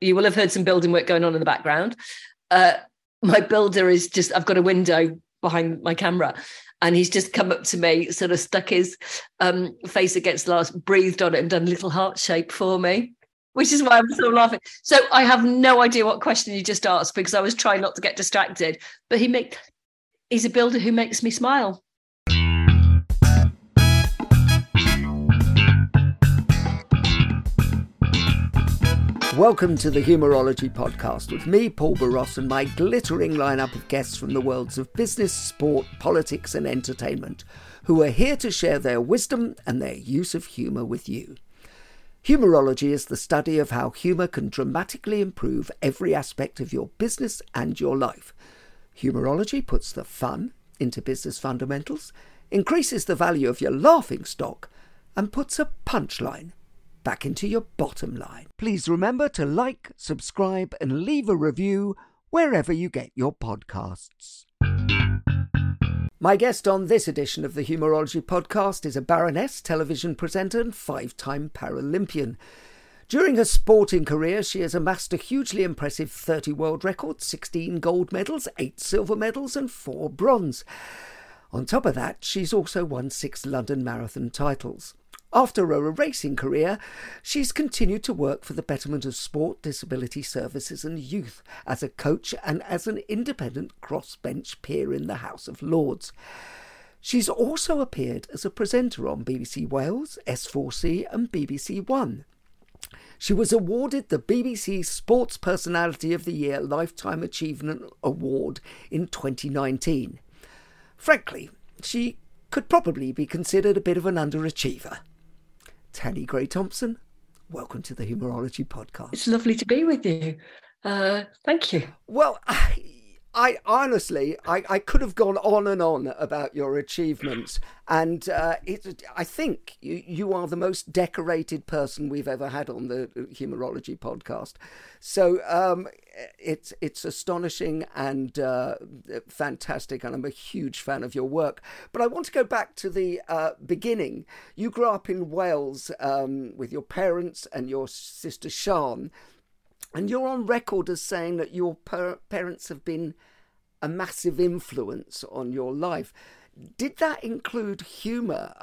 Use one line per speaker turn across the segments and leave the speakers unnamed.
you will have heard some building work going on in the background. Uh, my builder is just, I've got a window behind my camera and he's just come up to me, sort of stuck his um, face against the glass, breathed on it, and done a little heart shape for me, which is why I'm sort of laughing. So I have no idea what question you just asked because I was trying not to get distracted. But he make he's a builder who makes me smile.
Welcome to the Humourology Podcast with me, Paul Boross, and my glittering lineup of guests from the worlds of business, sport, politics, and entertainment, who are here to share their wisdom and their use of humour with you. Humourology is the study of how humour can dramatically improve every aspect of your business and your life. Humourology puts the fun into business fundamentals, increases the value of your laughing stock, and puts a punchline back into your bottom line. Please remember to like, subscribe, and leave a review wherever you get your podcasts. My guest on this edition of the Humourology podcast is a Baroness, television presenter, and five time Paralympian. During her sporting career, she has amassed a hugely impressive 30 world records, 16 gold medals, 8 silver medals, and 4 bronze. On top of that, she's also won six London Marathon titles. After her racing career, she's continued to work for the betterment of sport, disability services, and youth as a coach and as an independent crossbench peer in the House of Lords. She's also appeared as a presenter on BBC Wales, S4C, and BBC One. She was awarded the BBC Sports Personality of the Year Lifetime Achievement Award in 2019. Frankly, she could probably be considered a bit of an underachiever. Tanni Grey Thompson, welcome to the Humourology Podcast.
It's lovely to be with you. Uh, thank you.
Well, I, I honestly, I, I could have gone on and on about your achievements, and uh, it, I think you, you are the most decorated person we've ever had on the Humourology podcast. So um, it's it's astonishing and uh, fantastic, and I'm a huge fan of your work. But I want to go back to the uh, beginning. You grew up in Wales um, with your parents and your sister Sian, and you're on record as saying that your per- parents have been a massive influence on your life. Did that include humour?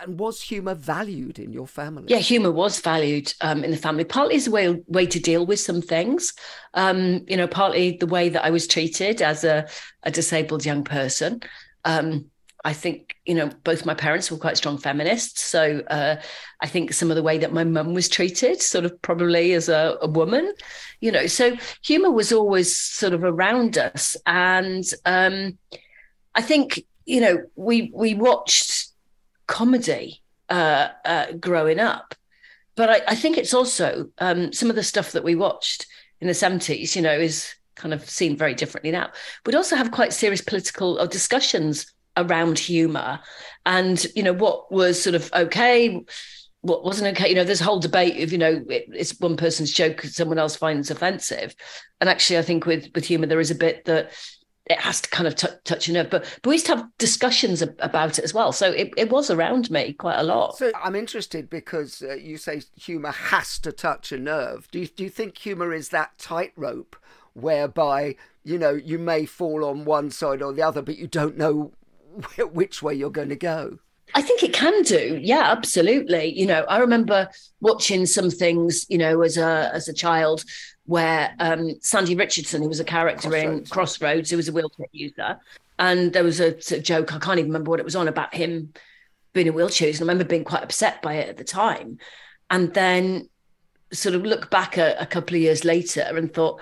And was humour valued in your family?
Yeah, humour was valued um, in the family. Partly as a way, way to deal with some things. Um, you know, partly the way that I was treated as a, a disabled young person. Um, I think, you know, both my parents were quite strong feminists. So uh, I think some of the way that my mum was treated, sort of probably as a, a woman, you know, so humor was always sort of around us. And um, I think, you know, we we watched comedy uh, uh, growing up. But I, I think it's also um, some of the stuff that we watched in the 70s, you know, is kind of seen very differently now. We'd also have quite serious political or discussions around humor and you know what was sort of okay what wasn't okay you know there's a whole debate of you know it, it's one person's joke someone else finds offensive and actually i think with with humor there is a bit that it has to kind of t- touch a nerve but but we used to have discussions about it as well so it, it was around me quite a lot
so i'm interested because uh, you say humor has to touch a nerve do you, do you think humor is that tightrope whereby you know you may fall on one side or the other but you don't know which way you're going to go.
I think it can do. Yeah, absolutely. You know, I remember watching some things, you know, as a as a child where um, Sandy Richardson, who was a character Crossroads. in Crossroads, who was a wheelchair user, and there was a, a, joke, I can't even remember what it was on about him being a wheelchair user. And I remember being quite upset by it at the time. And then sort of look back a, a couple of years later and thought,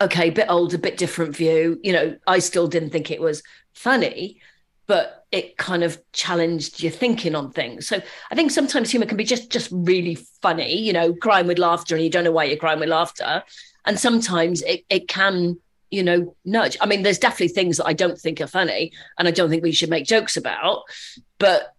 okay, a bit old, a bit different view. You know, I still didn't think it was funny, but it kind of challenged your thinking on things. So I think sometimes humor can be just just really funny, you know, crying with laughter and you don't know why you're crying with laughter. And sometimes it, it can, you know, nudge. I mean, there's definitely things that I don't think are funny and I don't think we should make jokes about, but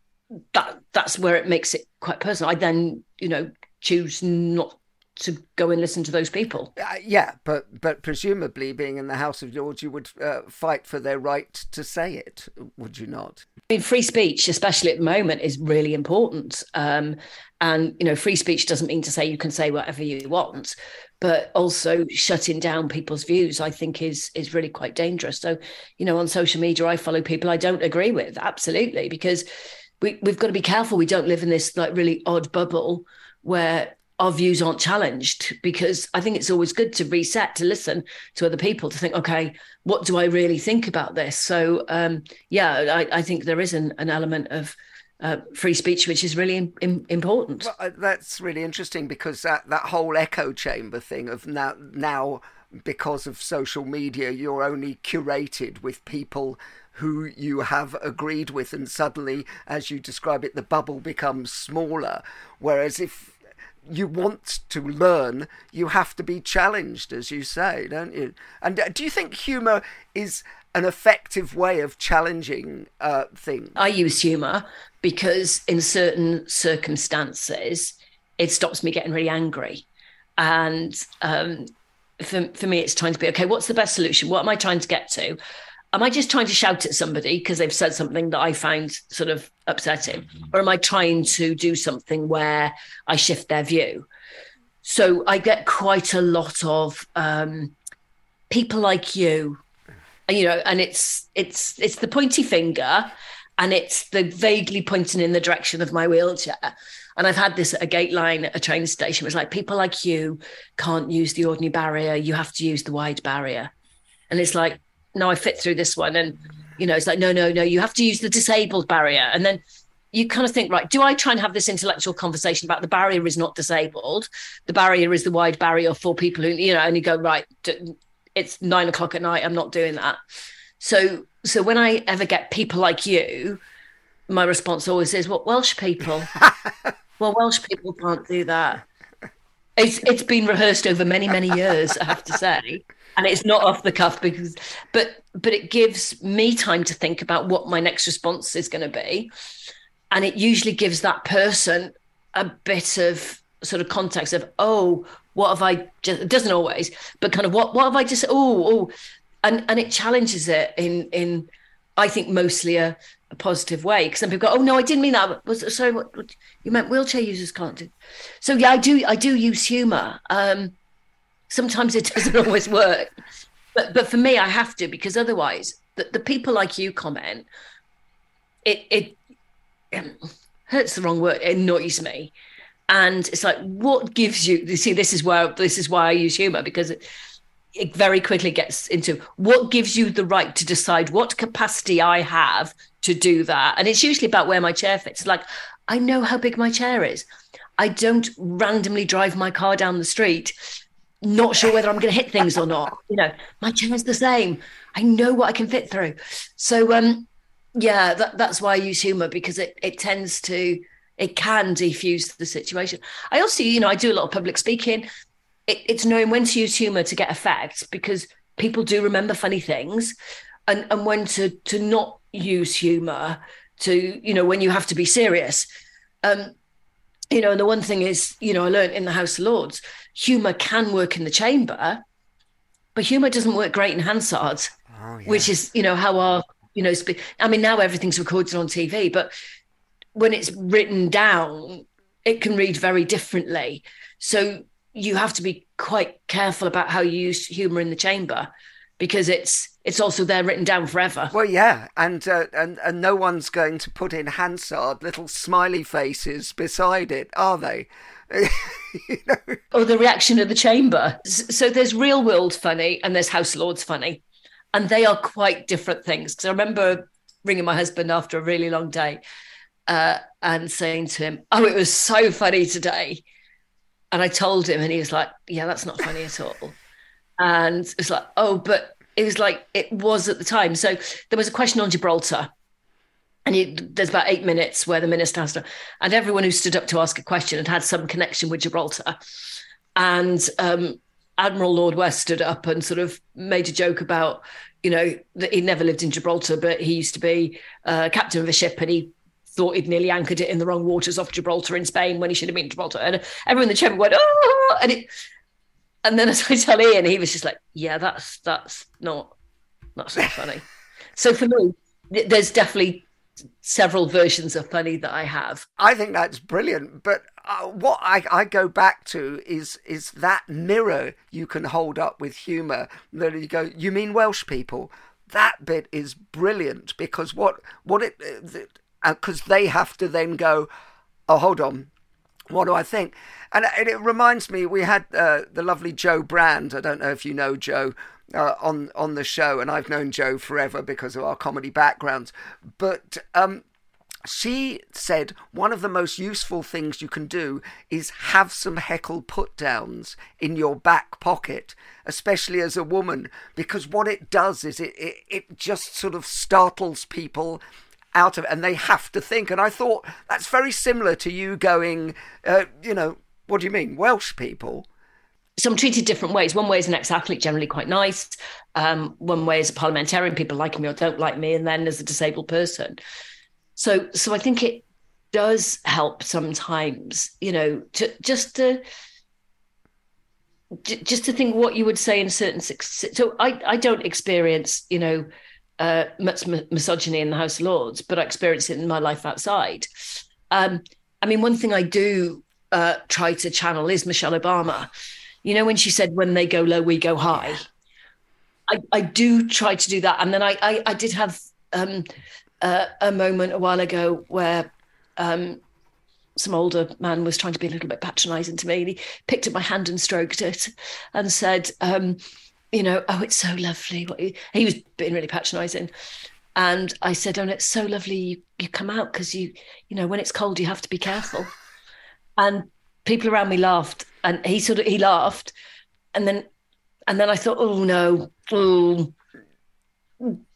that that's where it makes it quite personal. I then, you know, choose not to go and listen to those people.
Uh, yeah, but but presumably, being in the House of Lords, you would uh, fight for their right to say it, would you not?
I mean, free speech, especially at the moment, is really important. Um, and you know, free speech doesn't mean to say you can say whatever you want, but also shutting down people's views, I think, is is really quite dangerous. So, you know, on social media, I follow people I don't agree with, absolutely, because we, we've got to be careful. We don't live in this like really odd bubble where our views aren't challenged because I think it's always good to reset, to listen to other people, to think, okay, what do I really think about this? So, um, yeah, I, I, think there is an, an element of uh, free speech which is really important.
Well, uh, that's really interesting because that, that whole echo chamber thing of now now because of social media, you're only curated with people who you have agreed with, and suddenly, as you describe it, the bubble becomes smaller. Whereas if you want to learn, you have to be challenged, as you say, don't you? And uh, do you think humour is an effective way of challenging uh, things?
I use humour because in certain circumstances, it stops me getting really angry. And um, for, for me, it's trying to be okay, what's the best solution? What am I trying to get to? Am I just trying to shout at somebody because they've said something that I find sort of upsetting? Mm-hmm. Or am I trying to do something where I shift their view? So I get quite a lot of um, people like you, you know, and it's it's it's the pointy finger and it's the vaguely pointing in the direction of my wheelchair. And I've had this at a gate line at a train station. It's like people like you can't use the ordinary barrier. You have to use the wide barrier. And it's like, no, I fit through this one. And, you know, it's like, no, no, no, you have to use the disabled barrier. And then you kind of think, right, do I try and have this intellectual conversation about the barrier is not disabled? The barrier is the wide barrier for people who, you know, and you go, right, it's nine o'clock at night. I'm not doing that. So, so when I ever get people like you, my response always is, well, Welsh people. well, Welsh people can't do that. It's it's been rehearsed over many, many years, I have to say and it's not off the cuff because but but it gives me time to think about what my next response is going to be. And it usually gives that person a bit of sort of context of oh what have i just it doesn't always but kind of what what have i just oh oh. And and it challenges it in in i think mostly a, a positive way. Because some people go oh no i didn't mean that. Was sorry what, what, you meant wheelchair users can't do. So yeah i do i do use humor. Um Sometimes it doesn't always work. But but for me, I have to because otherwise, the, the people like you comment, it it um, hurts the wrong word. It annoys me, and it's like, what gives you? You see, this is where this is why I use humor because it, it very quickly gets into what gives you the right to decide what capacity I have to do that. And it's usually about where my chair fits. Like, I know how big my chair is. I don't randomly drive my car down the street not sure whether I'm going to hit things or not. You know, my chair's the same. I know what I can fit through. So, um, yeah, that, that's why I use humor because it it tends to it can defuse the situation. I also, you know, I do a lot of public speaking. It, it's knowing when to use humor to get effect because people do remember funny things, and and when to to not use humor to you know when you have to be serious. Um, you know, and the one thing is, you know, I learned in the House of Lords humor can work in the chamber, but humor doesn't work great in Hansard, oh, yeah. which is, you know, how our, you know, spe- I mean, now everything's recorded on TV, but when it's written down, it can read very differently. So you have to be quite careful about how you use humor in the chamber because it's it's also there written down forever.
Well, yeah, and uh, and and no one's going to put in Hansard little smiley faces beside it, are they?
you know? Or the reaction of the chamber. So there's real world funny and there's House Lords funny, and they are quite different things. Because I remember ringing my husband after a really long day uh, and saying to him, "Oh, it was so funny today," and I told him, and he was like, "Yeah, that's not funny at all." And it's like, "Oh, but." It was like it was at the time. So there was a question on Gibraltar, and there's about eight minutes where the minister has to, and everyone who stood up to ask a question had had some connection with Gibraltar. And um, Admiral Lord West stood up and sort of made a joke about, you know, that he never lived in Gibraltar, but he used to be uh, captain of a ship and he thought he'd nearly anchored it in the wrong waters off Gibraltar in Spain when he should have been in Gibraltar. And everyone in the chamber went, oh, and it, and then as I tell Ian, he was just like, yeah, that's, that's not, that's not funny. so for me, there's definitely several versions of funny that I have.
I think that's brilliant. But uh, what I, I go back to is is that mirror you can hold up with humour. That you go, you mean Welsh people? That bit is brilliant because what what it because uh, they have to then go. Oh, hold on. What do I think? And, and it reminds me, we had uh, the lovely Jo Brand. I don't know if you know Jo uh, on on the show, and I've known Jo forever because of our comedy backgrounds. But um, she said one of the most useful things you can do is have some heckle put downs in your back pocket, especially as a woman, because what it does is it, it, it just sort of startles people out of and they have to think. And I thought that's very similar to you going, uh, you know, what do you mean, Welsh people?
so I'm treated different ways. One way as an ex-athlete, generally quite nice. Um, one way as a parliamentarian, people like me or don't like me, and then as a disabled person. So, so I think it does help sometimes, you know, to just to just to think what you would say in certain. So I I don't experience, you know, uh, much misogyny in the House of Lords, but I experience it in my life outside. Um, I mean, one thing I do uh, try to channel is Michelle Obama you know, when she said, when they go low, we go high. I, I do try to do that. And then I, I, I did have um, uh, a moment a while ago where um, some older man was trying to be a little bit patronizing to me. And he picked up my hand and stroked it and said, um, you know, oh, it's so lovely. He was being really patronizing. And I said, oh, it's so lovely you, you come out because you, you know, when it's cold, you have to be careful. And people around me laughed and he sort of he laughed and then and then I thought, oh no, oh,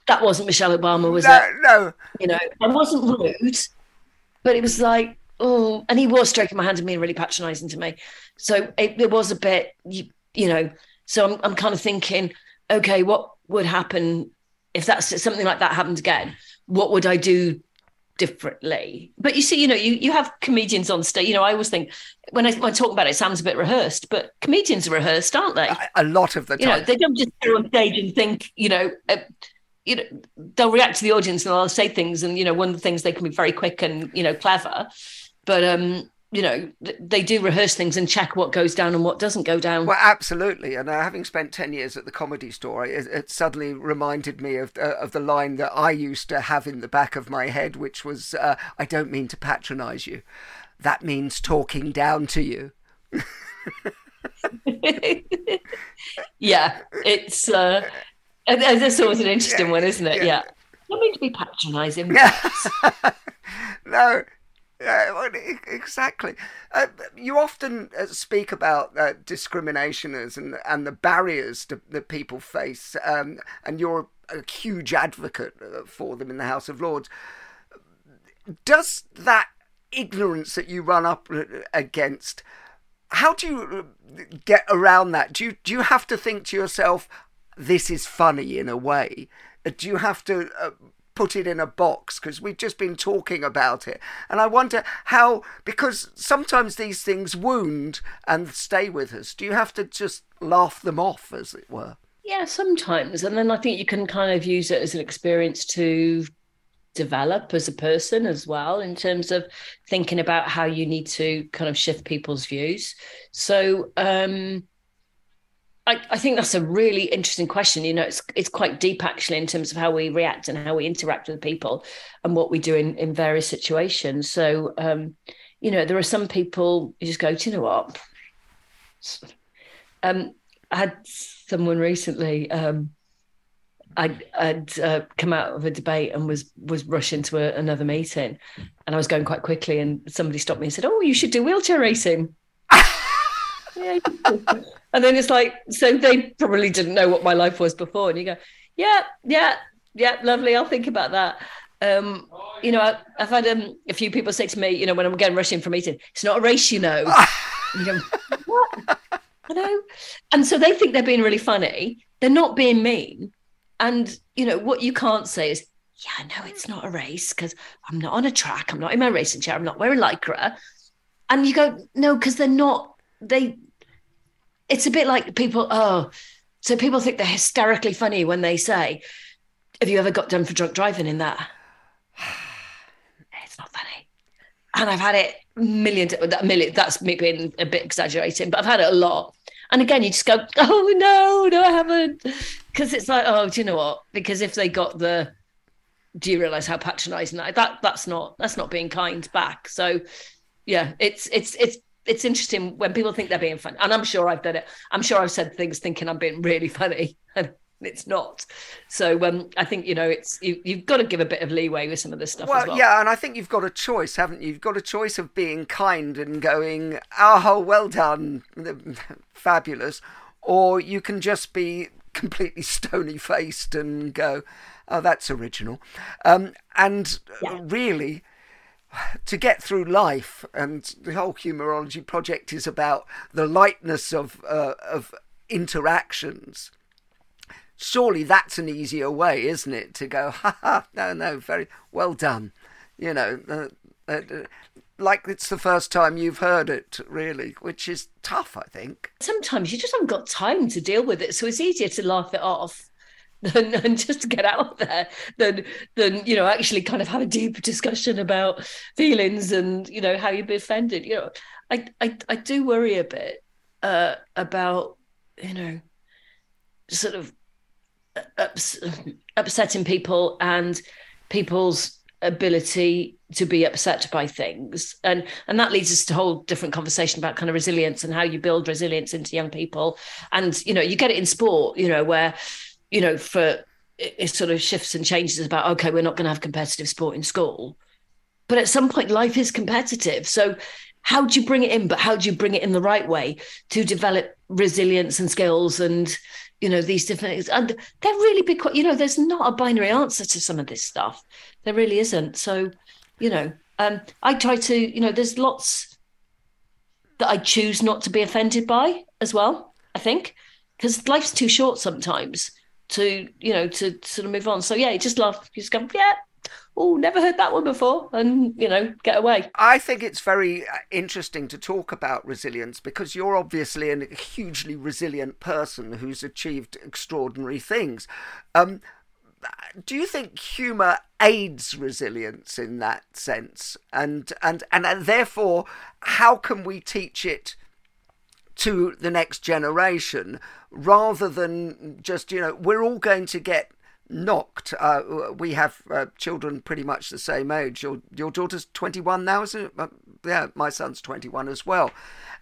that wasn't Michelle Obama, was
no,
it?
No,
you know, I wasn't rude, but it was like, oh, and he was stroking my hand and being really patronising to me. So it, it was a bit, you, you know. So I'm I'm kind of thinking, okay, what would happen if that's something like that happened again? What would I do differently. But you see, you know, you, you have comedians on stage. You know, I always think when I, when I talk about it, it sounds a bit rehearsed, but comedians are rehearsed, aren't they?
A lot of the
time. You know, they don't just go on stage and think, you know, uh, you know, they'll react to the audience and they'll say things. And, you know, one of the things they can be very quick and, you know, clever. But um, you know they do rehearse things and check what goes down and what doesn't go down.
Well absolutely. And uh, having spent 10 years at the comedy store it, it suddenly reminded me of uh, of the line that i used to have in the back of my head which was uh, i don't mean to patronize you. That means talking down to you.
Yeah it's uh that's always an interesting one isn't it? yeah, yeah. I don't mean to be patronizing
no yeah, exactly. Uh, you often uh, speak about uh, discriminationers and and the barriers to, that people face, um, and you're a huge advocate uh, for them in the House of Lords. Does that ignorance that you run up uh, against? How do you get around that? Do you do you have to think to yourself, "This is funny" in a way? Do you have to put it in a box because we've just been talking about it. And I wonder how, because sometimes these things wound and stay with us. Do you have to just laugh them off, as it were?
Yeah, sometimes. And then I think you can kind of use it as an experience to develop as a person as well in terms of thinking about how you need to kind of shift people's views. So, um, I, I, think that's a really interesting question. You know, it's it's quite deep actually in terms of how we react and how we interact with people and what we do in, in various situations. So, um, you know, there are some people you just go, do you know what? Um, I had someone recently. Um, I'd, I'd uh, come out of a debate and was was rushing to a, another meeting, and I was going quite quickly, and somebody stopped me and said, "Oh, you should do wheelchair racing." Yeah. And then it's like, so they probably didn't know what my life was before, and you go, "Yeah, yeah, yeah, lovely. I'll think about that." Um, you know, I, have had um, a few people say to me, you know, when I'm again rushing for a meeting, it's not a race, you know. you go, what? I know. And so they think they're being really funny. They're not being mean and you know what you can't say is, yeah, no, it's not a race because I'm not on a track. I'm not in my racing chair. I'm not wearing lycra. And you go, no, because they're not. They. It's a bit like people. Oh, so people think they're hysterically funny when they say, "Have you ever got done for drunk driving?" In that, it's not funny. And I've had it millions. That million. That's me being a bit exaggerating, but I've had it a lot. And again, you just go, "Oh no, no, I haven't," because it's like, oh, do you know what? Because if they got the, do you realize how patronizing that that that's not that's not being kind back. So, yeah, it's it's it's it's interesting when people think they're being funny, and I'm sure I've done it. I'm sure I've said things thinking I'm being really funny, and it's not. So um, I think you know it's you, you've got to give a bit of leeway with some of this stuff.
Well,
well,
yeah, and I think you've got a choice, haven't you? You've got a choice of being kind and going, "Oh, well done, fabulous," or you can just be completely stony faced and go, "Oh, that's original," um, and yeah. really. To get through life, and the whole Humourology project is about the lightness of uh, of interactions. Surely that's an easier way, isn't it? To go, ha ha, no, no, very well done. You know, uh, uh, like it's the first time you've heard it, really, which is tough, I think.
Sometimes you just haven't got time to deal with it, so it's easier to laugh it off than, than just to get out there than than you know actually kind of have a deeper discussion about feelings and you know how you've been offended. You know, I I, I do worry a bit uh, about you know sort of ups- upsetting people and people's ability to be upset by things and and that leads us to a whole different conversation about kind of resilience and how you build resilience into young people and you know you get it in sport you know where you know for it, sort of shifts and changes about okay we're not going to have competitive sport in school. But at some point life is competitive. So how do you bring it in? But how do you bring it in the right way to develop resilience and skills and you know these different things? And they're really big you know there's not a binary answer to some of this stuff. There really isn't. So you know um i try to you know there's lots that i choose not to be offended by as well i think because life's too short sometimes to you know to sort of move on so yeah just laugh you just go yeah oh, never heard that one before, and you know, get away.
I think it's very uh, interesting to talk about resilience because you're obviously a hugely resilient person who's achieved extraordinary things. Um, do you think humour aids resilience in that sense, and and and, and therefore, how can we teach it? To the next generation rather than just you know we're all going to get knocked. Uh, we have uh, children pretty much the same age. Your your daughter's 21 now, isn't it? Uh, yeah, my son's 21 as well.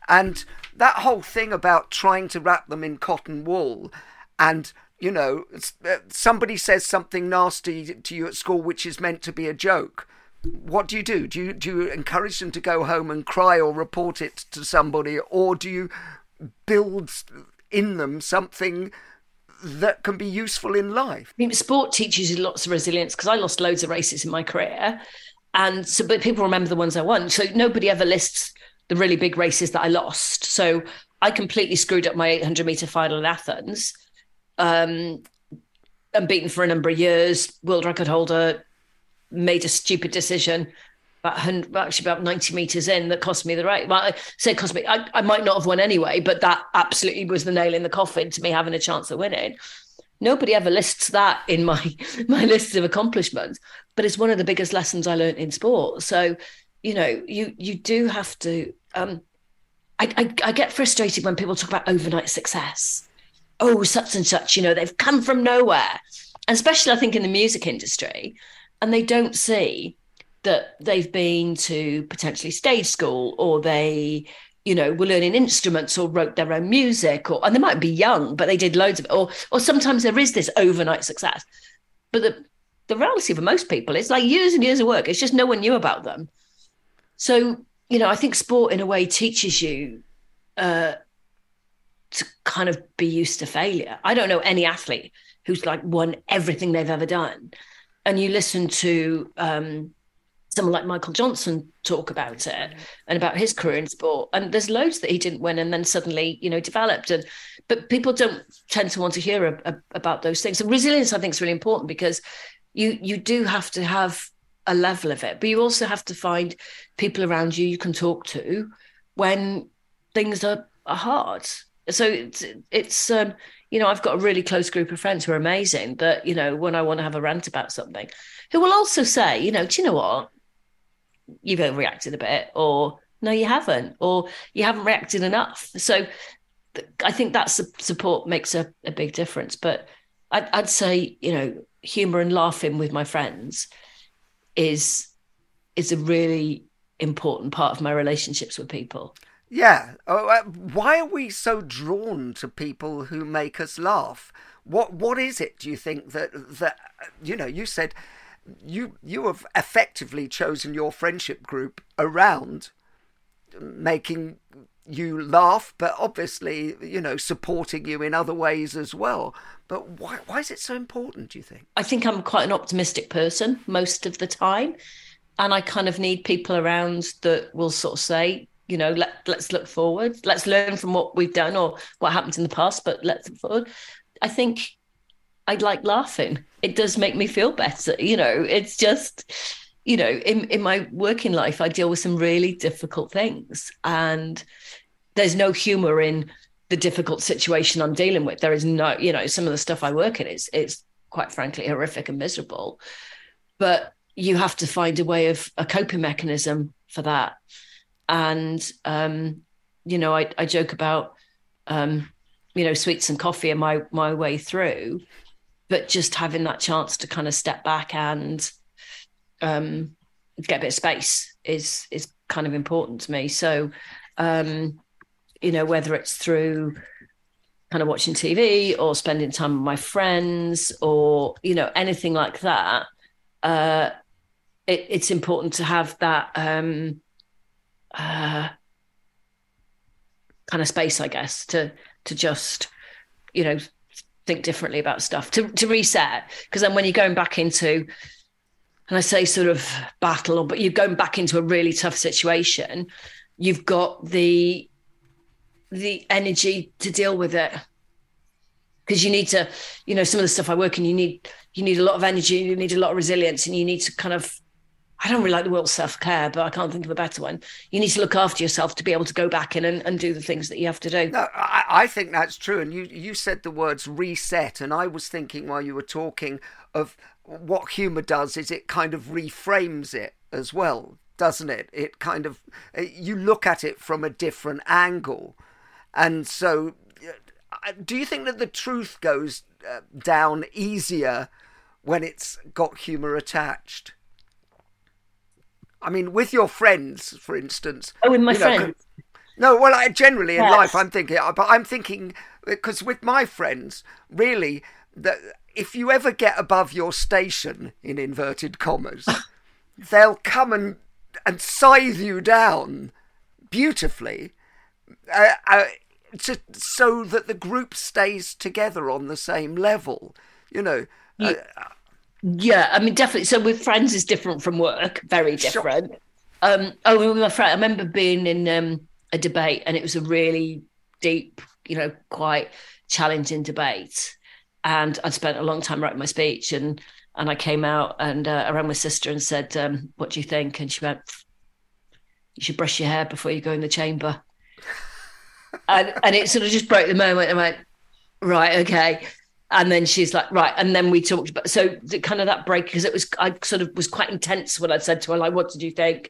And that whole thing about trying to wrap them in cotton wool and you know, uh, somebody says something nasty to you at school which is meant to be a joke. What do you do? Do you do you encourage them to go home and cry or report it to somebody, or do you build in them something that can be useful in life.
I mean, sport teaches you lots of resilience because I lost loads of races in my career. And so, but people remember the ones I won. So nobody ever lists the really big races that I lost. So I completely screwed up my 800 meter final in Athens. Um, beaten for a number of years, world record holder, made a stupid decision, about 100, actually about 90 meters in that cost me the race. Well, I say cost me, I, I might not have won anyway, but that absolutely was the nail in the coffin to me having a chance of winning. Nobody ever lists that in my my list of accomplishments, but it's one of the biggest lessons I learned in sport. So, you know, you you do have to. Um, I, I, I get frustrated when people talk about overnight success oh, such and such, you know, they've come from nowhere. And especially, I think, in the music industry, and they don't see that they've been to potentially stage school or they you know were learning instruments or wrote their own music or and they might be young but they did loads of it or or sometimes there is this overnight success. But the the reality for most people is like years and years of work it's just no one knew about them. So you know i think sport in a way teaches you uh to kind of be used to failure. I don't know any athlete who's like won everything they've ever done and you listen to um someone like Michael Johnson talk about it mm. and about his career in sport. And there's loads that he didn't win and then suddenly, you know, developed. And but people don't tend to want to hear a, a, about those things. And resilience, I think, is really important because you you do have to have a level of it, but you also have to find people around you you can talk to when things are, are hard. So it's it's um, you know, I've got a really close group of friends who are amazing that, you know, when I want to have a rant about something, who will also say, you know, do you know what? you've overreacted a bit, or no, you haven't, or you haven't reacted enough. So I think that support makes a, a big difference. But I'd, I'd say, you know, humor and laughing with my friends is is a really important part of my relationships with people.
Yeah. Oh, uh, why are we so drawn to people who make us laugh? What What is it? Do you think that that you know? You said you you have effectively chosen your friendship group around making you laugh, but obviously, you know, supporting you in other ways as well. But why why is it so important, do you think?
I think I'm quite an optimistic person most of the time. And I kind of need people around that will sort of say, you know, let let's look forward. Let's learn from what we've done or what happened in the past, but let's look forward. I think I'd like laughing. It does make me feel better. You know, it's just, you know, in, in my working life, I deal with some really difficult things. And there's no humor in the difficult situation I'm dealing with. There is no, you know, some of the stuff I work in is is quite frankly horrific and miserable. But you have to find a way of a coping mechanism for that. And um, you know, I, I joke about um, you know, sweets and coffee and my my way through but just having that chance to kind of step back and um, get a bit of space is is kind of important to me. So, um, you know, whether it's through kind of watching TV or spending time with my friends or you know anything like that, uh, it, it's important to have that um, uh, kind of space, I guess, to to just you know think differently about stuff to, to reset. Because then when you're going back into, and I say sort of battle, but you're going back into a really tough situation, you've got the the energy to deal with it. Because you need to, you know, some of the stuff I work in, you need you need a lot of energy, you need a lot of resilience, and you need to kind of I don't really like the word self care, but I can't think of a better one. You need to look after yourself to be able to go back in and, and do the things that you have to do.
No, I, I think that's true. And you, you said the words reset. And I was thinking while you were talking of what humour does is it kind of reframes it as well, doesn't it? It kind of, uh, you look at it from a different angle. And so, uh, do you think that the truth goes uh, down easier when it's got humour attached? I mean, with your friends, for instance.
Oh, with my friends.
No, well, I, generally in yes. life, I'm thinking, uh, but I'm thinking because with my friends, really, that if you ever get above your station in inverted commas, they'll come and and scythe you down beautifully, uh, uh, to, so that the group stays together on the same level. You know. Uh,
yeah, I mean, definitely. So with friends is different from work, very different. Sure. Um, oh, with my friend, I remember being in um, a debate, and it was a really deep, you know, quite challenging debate. And I'd spent a long time writing my speech, and and I came out and uh, I rang my sister and said, um, "What do you think?" And she went, "You should brush your hair before you go in the chamber." and and it sort of just broke the moment. I went, "Right, okay." And then she's like right and then we talked about so the, kind of that break because it was i sort of was quite intense when i said to her like what did you think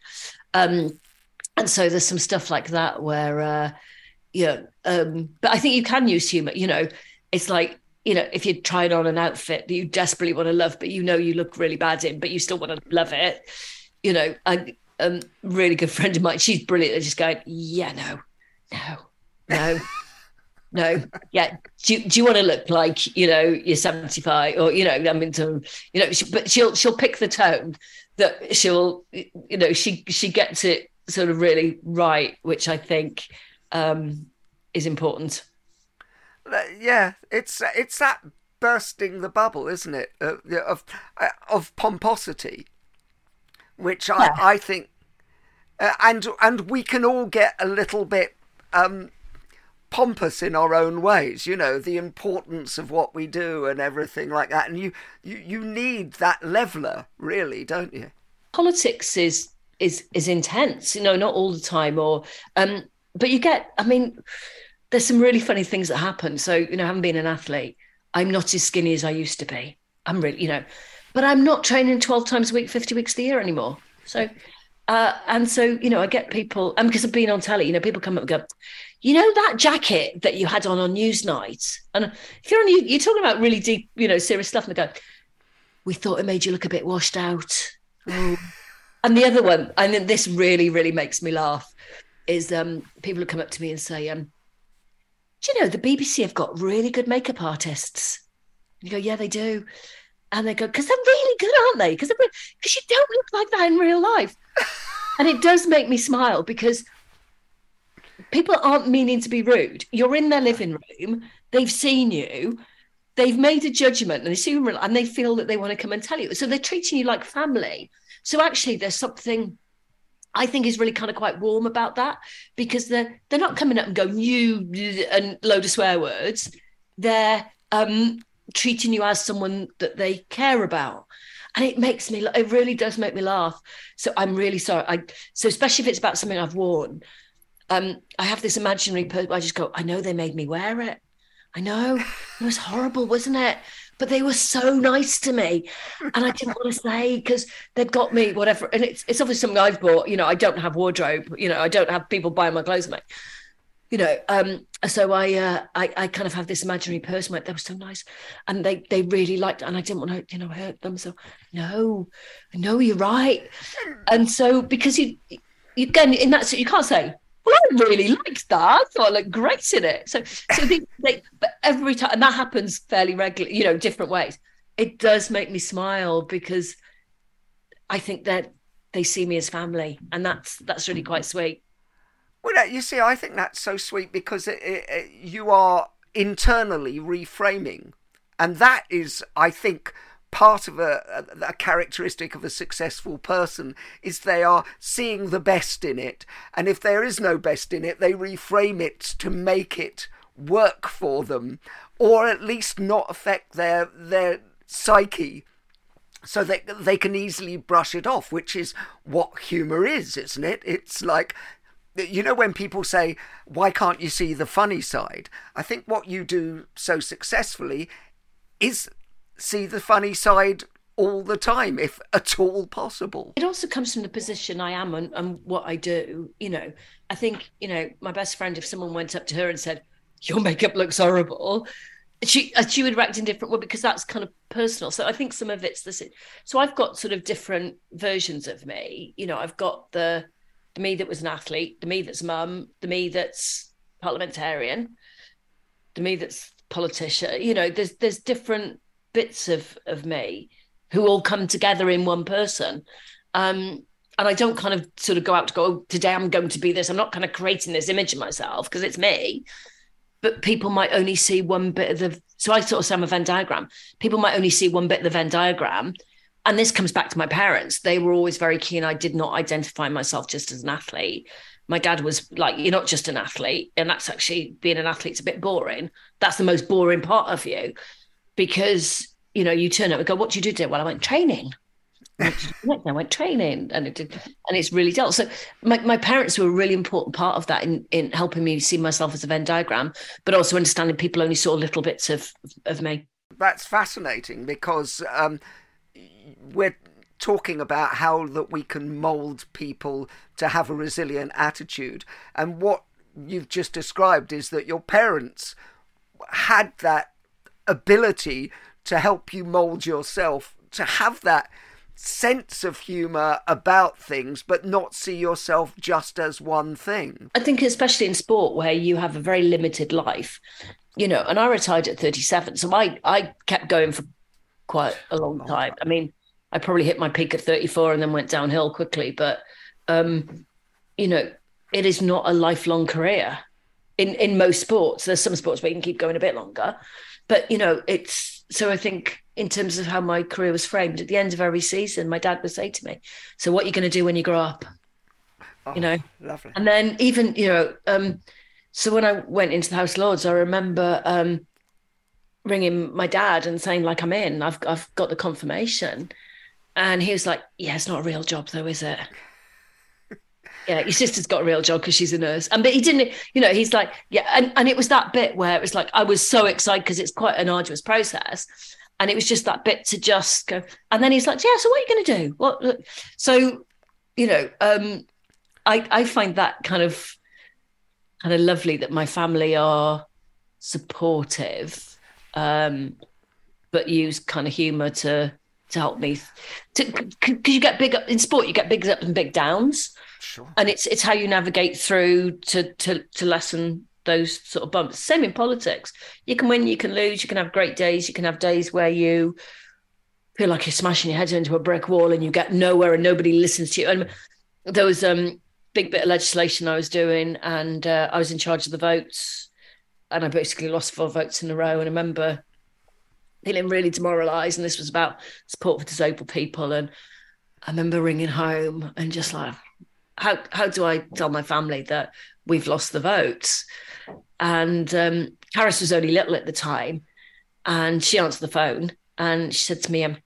um and so there's some stuff like that where uh yeah um but i think you can use humor you know it's like you know, if you're trying on an outfit that you desperately want to love, but you know you look really bad in, but you still want to love it, you know, a, a really good friend of mine, she's brilliant at just going, yeah, no, no, no. no, yeah. Do you, do you want to look like you know you're 75 or you know I mean, to, you know, she, but she'll she'll pick the tone that she'll you know she she gets it sort of really right, which I think um, is important.
Uh, yeah, it's it's that bursting the bubble, isn't it? Uh, of uh, of pomposity, which I yeah. I think, uh, and and we can all get a little bit um, pompous in our own ways. You know the importance of what we do and everything like that, and you you you need that leveler, really, don't you?
Politics is is is intense, you know, not all the time, or um, but you get, I mean there's some really funny things that happen. So, you know, having been an athlete, I'm not as skinny as I used to be. I'm really, you know, but I'm not training 12 times a week, 50 weeks a year anymore. So, uh, and so, you know, I get people, and because I've been on telly, you know, people come up and go, you know, that jacket that you had on on Newsnight. And if you're on, you're talking about really deep, you know, serious stuff, and they go, we thought it made you look a bit washed out. Oh. and the other one, and then this really, really makes me laugh, is um, people who come up to me and say, um, do you know the BBC have got really good makeup artists? You go, yeah, they do. And they go, because they're really good, aren't they? Because because you don't look like that in real life. and it does make me smile because people aren't meaning to be rude. You're in their living room, they've seen you, they've made a judgment, and you, and they feel that they want to come and tell you. So they're treating you like family. So actually, there's something I think is really kind of quite warm about that because they're they're not coming up and going you and load of swear words. They're um, treating you as someone that they care about, and it makes me. It really does make me laugh. So I'm really sorry. I so especially if it's about something I've worn. Um, I have this imaginary person. I just go. I know they made me wear it. I know it was horrible, wasn't it? but they were so nice to me. And I didn't want to say because they'd got me whatever. And it's, it's obviously something I've bought. You know, I don't have wardrobe. You know, I don't have people buying my clothes, mate. You know, um, so I, uh, I, I kind of have this imaginary person like they were so nice, and they, they really liked, it, and I didn't want to, you know, hurt them. So, no, no, you're right. And so because you, you again in that, you can't say well, I really liked that. I thought I looked great in it. So, so they, they, but every time, and that happens fairly regularly, you know, different ways. It does make me smile because I think that they see me as family, and that's that's really quite sweet.
Well, you see, I think that's so sweet because it, it, it, you are internally reframing, and that is, I think, part of a, a, characteristic of a successful person is they are seeing the best in it. And if there is no best in it, they reframe it to make it work for them or at least not affect their, their psyche so that they can easily brush it off, which is what humour is, isn't it? It's like you know when people say why can't you see the funny side i think what you do so successfully is see the funny side all the time, if at all possible.
It also comes from the position I am and, and what I do. You know, I think, you know, my best friend, if someone went up to her and said, Your makeup looks horrible, she uh, she would react in different way because that's kind of personal. So I think some of it's the so I've got sort of different versions of me. You know, I've got the the me that was an athlete, the me that's mum, the me that's parliamentarian, the me that's politician. You know, there's there's different bits of of me who all come together in one person. Um, and I don't kind of sort of go out to go, oh, today I'm going to be this. I'm not kind of creating this image of myself because it's me. But people might only see one bit of the. So I sort of say I'm a Venn diagram. People might only see one bit of the Venn diagram. And this comes back to my parents. They were always very keen. I did not identify myself just as an athlete. My dad was like, You're not just an athlete. And that's actually being an athlete's a bit boring. That's the most boring part of you because you know you turn up and go, "What did you do today?" Well, I went training. I went training, and it did, and it's really dull. So my, my parents were a really important part of that in in helping me see myself as a Venn diagram, but also understanding people only saw little bits of of me.
That's fascinating because um, we're talking about how that we can mold people to have a resilient attitude, and what you've just described is that your parents had that ability to help you mold yourself to have that sense of humor about things but not see yourself just as one thing.
I think especially in sport where you have a very limited life you know and i retired at 37 so i i kept going for quite a long time. i mean i probably hit my peak at 34 and then went downhill quickly but um you know it is not a lifelong career in in most sports. There's some sports where you can keep going a bit longer but you know it's so i think in terms of how my career was framed at the end of every season my dad would say to me so what are you going to do when you grow up?
Oh,
you know?
lovely.
And then even you know um so when i went into the house lords i remember um ringing my dad and saying like i'm in. I've i've got the confirmation. And he was like yeah it's not a real job though is it yeah, your sister's got a real job because she's a nurse. And but he didn't, you know, he's like, yeah, and, and it was that bit where it was like I was so excited because it's quite an arduous process. And it was just that bit to just go. And then he's like, Yeah, so what are you gonna do? What so, you know, um, I I find that kind of kind of lovely that my family are supportive, um, but use kind of humor to to help me to because you get big up in sport, you get big ups and big downs.
Sure.
And it's it's how you navigate through to to to lessen those sort of bumps. Same in politics. You can win, you can lose, you can have great days, you can have days where you feel like you're smashing your head into a brick wall and you get nowhere and nobody listens to you. And there was um big bit of legislation I was doing and uh, I was in charge of the votes and I basically lost four votes in a row. And I remember feeling really demoralized. And this was about support for disabled people. And I remember ringing home and just like, how how do I tell my family that we've lost the votes? And um, Carys was only little at the time, and she answered the phone and she said to me, um,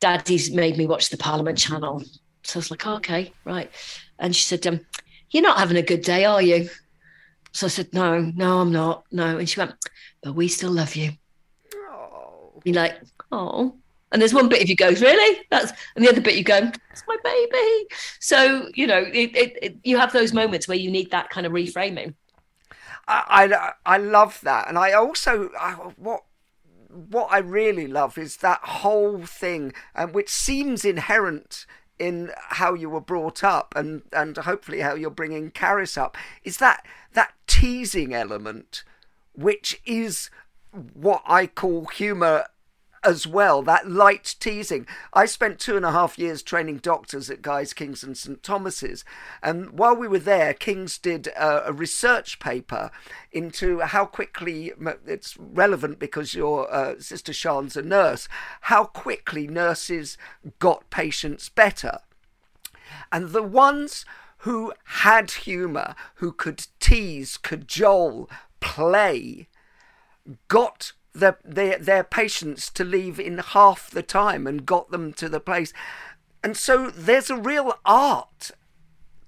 "Daddy's made me watch the Parliament channel." So I was like, oh, "Okay, right." And she said, um, "You're not having a good day, are you?" So I said, "No, no, I'm not. No." And she went, "But we still love you."
oh.
You're like, "Oh." And there's one bit if you goes, really? That's and the other bit you go, it's my baby. So you know, it, it, it, you have those moments where you need that kind of reframing.
I, I, I love that, and I also I, what what I really love is that whole thing, um, which seems inherent in how you were brought up, and and hopefully how you're bringing Carys up, is that that teasing element, which is what I call humour as well, that light teasing. I spent two and a half years training doctors at Guy's, King's, and St Thomas's. And while we were there, King's did a, a research paper into how quickly, it's relevant because your uh, sister Sian's a nurse, how quickly nurses got patients better. And the ones who had humour, who could tease, cajole, play, got their, their, their patients to leave in half the time and got them to the place. And so there's a real art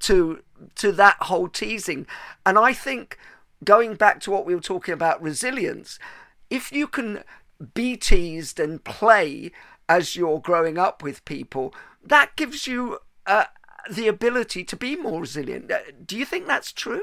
to to that whole teasing. And I think going back to what we were talking about resilience, if you can be teased and play as you're growing up with people, that gives you uh, the ability to be more resilient. Uh, do you think that's true?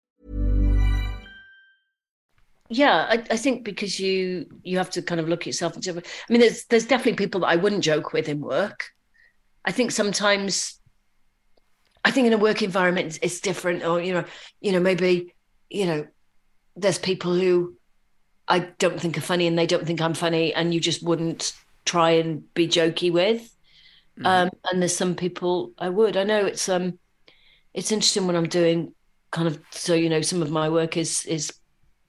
Yeah, I, I think because you you have to kind of look at yourself and I mean, there's there's definitely people that I wouldn't joke with in work. I think sometimes, I think in a work environment it's, it's different, or you know, you know, maybe you know, there's people who I don't think are funny and they don't think I'm funny, and you just wouldn't try and be jokey with. Um, and there's some people I would. I know it's um, it's interesting when I'm doing kind of so you know some of my work is is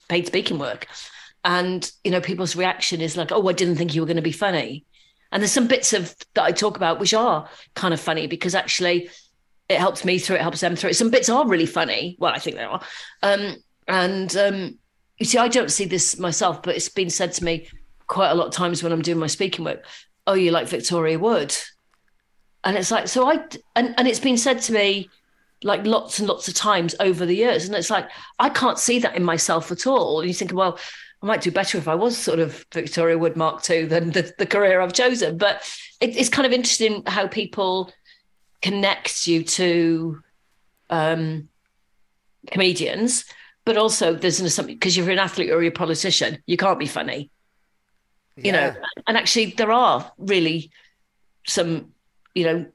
paid speaking work, and you know people's reaction is like, oh, I didn't think you were going to be funny. And there's some bits of that I talk about which are kind of funny because actually it helps me through it, helps them through it. Some bits are really funny. Well, I think they are. Um, and um, you see, I don't see this myself, but it's been said to me quite a lot of times when I'm doing my speaking work. Oh, you like Victoria Wood? And it's like, so I, and, and it's been said to me like lots and lots of times over the years. And it's like, I can't see that in myself at all. And you think, well, I might do better if I was sort of Victoria Wood Mark II than the, the career I've chosen. But it, it's kind of interesting how people connect you to um, comedians, but also there's an assumption because you're an athlete or you're a politician, you can't be funny. You know, and actually there are really some, you know,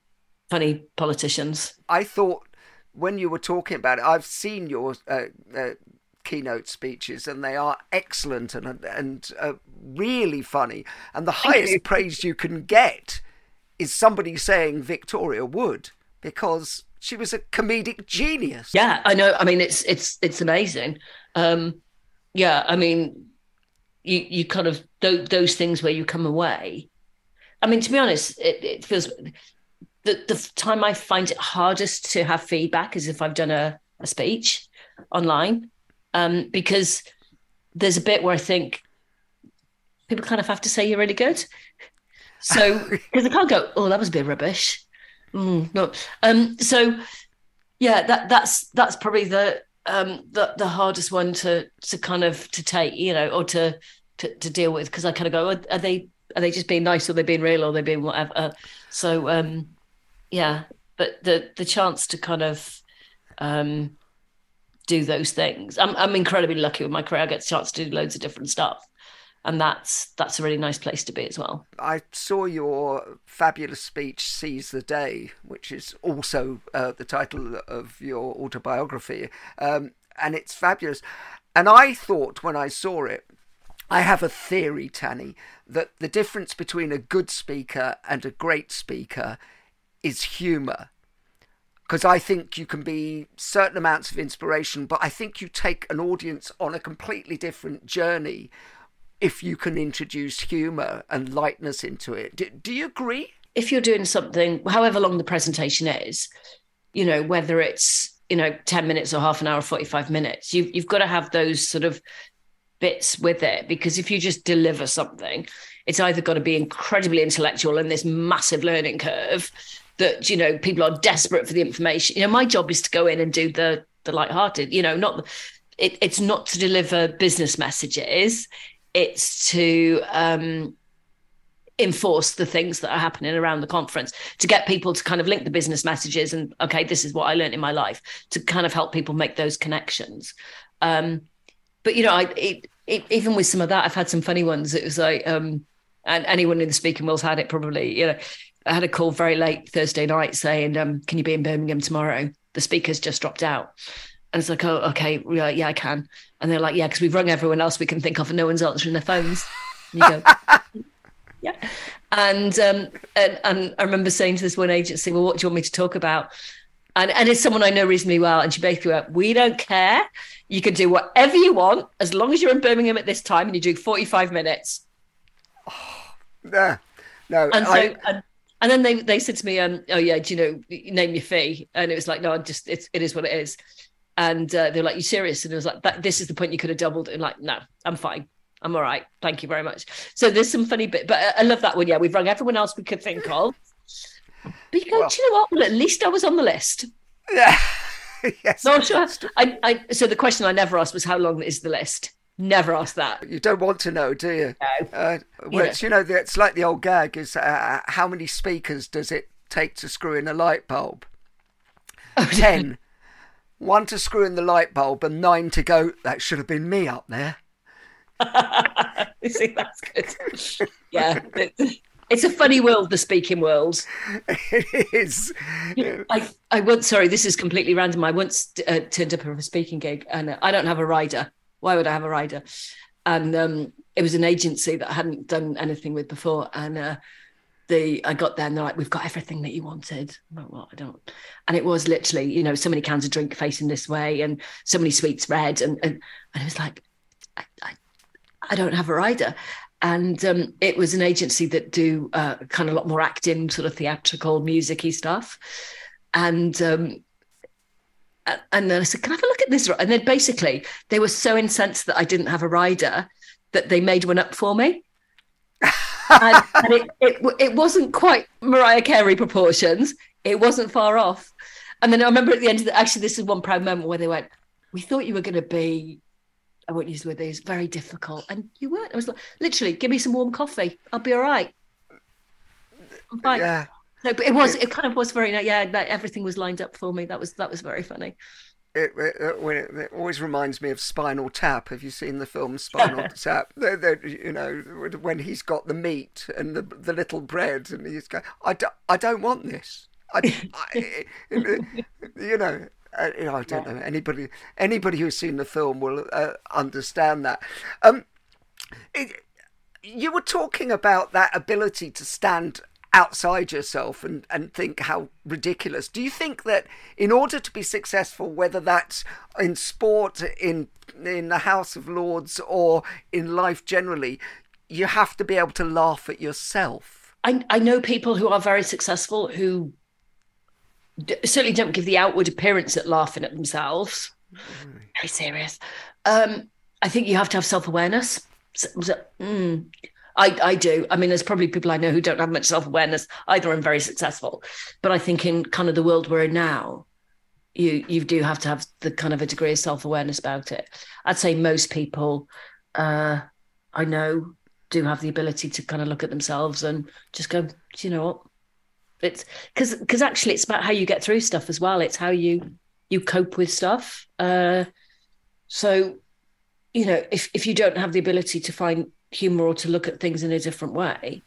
funny politicians.
I thought when you were talking about it, I've seen your uh, uh, keynote speeches, and they are excellent and and uh, really funny. And the highest
you.
praise you can get is somebody saying Victoria Wood because she was a comedic genius.
Yeah, I know. I mean, it's it's it's amazing. Um, yeah, I mean, you you kind of those, those things where you come away. I mean, to be honest, it, it feels the the time I find it hardest to have feedback is if I've done a, a speech online, um, because there's a bit where I think people kind of have to say you're really good. So because I can't go, oh, that was a bit rubbish. Mm, no. Um, so yeah, that that's that's probably the um the the hardest one to to kind of to take, you know, or to to, to deal with because I kind of go, are, are they are they just being nice or they being real or they being whatever? So um yeah, but the the chance to kind of um do those things. I'm I'm incredibly lucky with my career. I get a chance to do loads of different stuff. And that's that's a really nice place to be as well.
I saw your fabulous speech, Seize the Day, which is also uh, the title of your autobiography. Um, and it's fabulous. And I thought when I saw it, I have a theory, Tanni, that the difference between a good speaker and a great speaker is humour. Because I think you can be certain amounts of inspiration, but I think you take an audience on a completely different journey if you can introduce humour and lightness into it. Do, do you agree?
If you're doing something, however long the presentation is, you know, whether it's you know 10 minutes or half an hour, 45 minutes, you've you've got to have those sort of bits with it because if you just deliver something, it's either got to be incredibly intellectual and this massive learning curve that you know people are desperate for the information. You know, my job is to go in and do the the light-hearted. You know, not it, it's not to deliver business messages. It's to um, enforce the things that are happening around the conference to get people to kind of link the business messages and okay, this is what I learned in my life to kind of help people make those connections. Um, but you know, I it, it, even with some of that, I've had some funny ones. It was like, um, and anyone in the speaking world's had it probably. You know, I had a call very late Thursday night saying, um, "Can you be in Birmingham tomorrow? The speaker's just dropped out." And it's like, "Oh, okay, yeah, yeah I can." And they're like, "Yeah, because we've rung everyone else we can think of, and no one's answering their phones." And you go, yeah. And, um, and and I remember saying to this one agency, "Well, what do you want me to talk about?" And and it's someone I know reasonably well, and she basically went, "We don't care. You can do whatever you want as long as you're in Birmingham at this time and you do 45 minutes."
No, no.
And so
I,
and, and then they they said to me, um, "Oh yeah, do you know name your fee?" And it was like, "No, I'm just it's it is what it is." And uh, they were like, "You serious?" And it was like, that, "This is the point you could have doubled." And like, "No, I'm fine. I'm all right. Thank you very much." So there's some funny bit, but I, I love that one. Yeah, we've rung everyone else we could think of. But you go,
Well-
do you know what? Well, at least I was on the list.
yeah. yes.
No, sure. I, I, so the question I never asked was how long is the list? Never ask that.
You don't want to know, do you?
No.
Uh, well, it's, you know, it's like the old gag is uh, how many speakers does it take to screw in a light bulb? Ten. One to screw in the light bulb and nine to go, that should have been me up there.
You see, that's good. Yeah, it's a funny world, the speaking world.
It is.
I, I once, sorry, this is completely random. I once uh, turned up for a speaking gig and I don't have a rider. Why would I have a rider? And um, it was an agency that I hadn't done anything with before. And uh, the I got there and they're like, we've got everything that you wanted. I'm like, well, I don't. And it was literally, you know, so many cans of drink facing this way and so many sweets red. And, and, and it was like, I, I, I don't have a rider. And um, it was an agency that do uh, kind of a lot more acting, sort of theatrical, musicy stuff. And um, and then I said, "Can I have a look at this?" And then basically, they were so incensed that I didn't have a rider that they made one up for me. and and it, it it wasn't quite Mariah Carey proportions. It wasn't far off. And then I remember at the end of the actually, this is one proud moment where they went, "We thought you were going to be." I won't use the word these very difficult, and you weren't. I was like, literally, give me some warm coffee. I'll be all right. I'm fine.
Yeah.
No, but it was. It kind of was very. Yeah, that everything was lined up for me. That was that was very funny.
It, it, it- when it, it always reminds me of Spinal Tap. Have you seen the film Spinal Tap? You know, when he's got the meat and the the little bread, and he's going, "I, do, I don't want this." I, I, you know, uh, you know, I don't know. Anybody anybody who's seen the film will uh, understand that. Um, it, you were talking about that ability to stand outside yourself and, and think how ridiculous. Do you think that in order to be successful, whether that's in sport, in in the House of Lords, or in life generally, you have to be able to laugh at yourself?
I, I know people who are very successful who d- certainly don't give the outward appearance at laughing at themselves. Very serious. Um, I think you have to have self awareness. mm, I, I do. I mean, there's probably people I know who don't have much self awareness either and very successful. But I think in kind of the world we're in now, you you do have to have the kind of a degree of self awareness about it. I'd say most people uh, I know do have the ability to kind of look at themselves and just go, "Do you know what? It's because because actually it's about how you get through stuff as well. It's how you you cope with stuff. Uh, so you know, if if you don't have the ability to find humor or to look at things in a different way,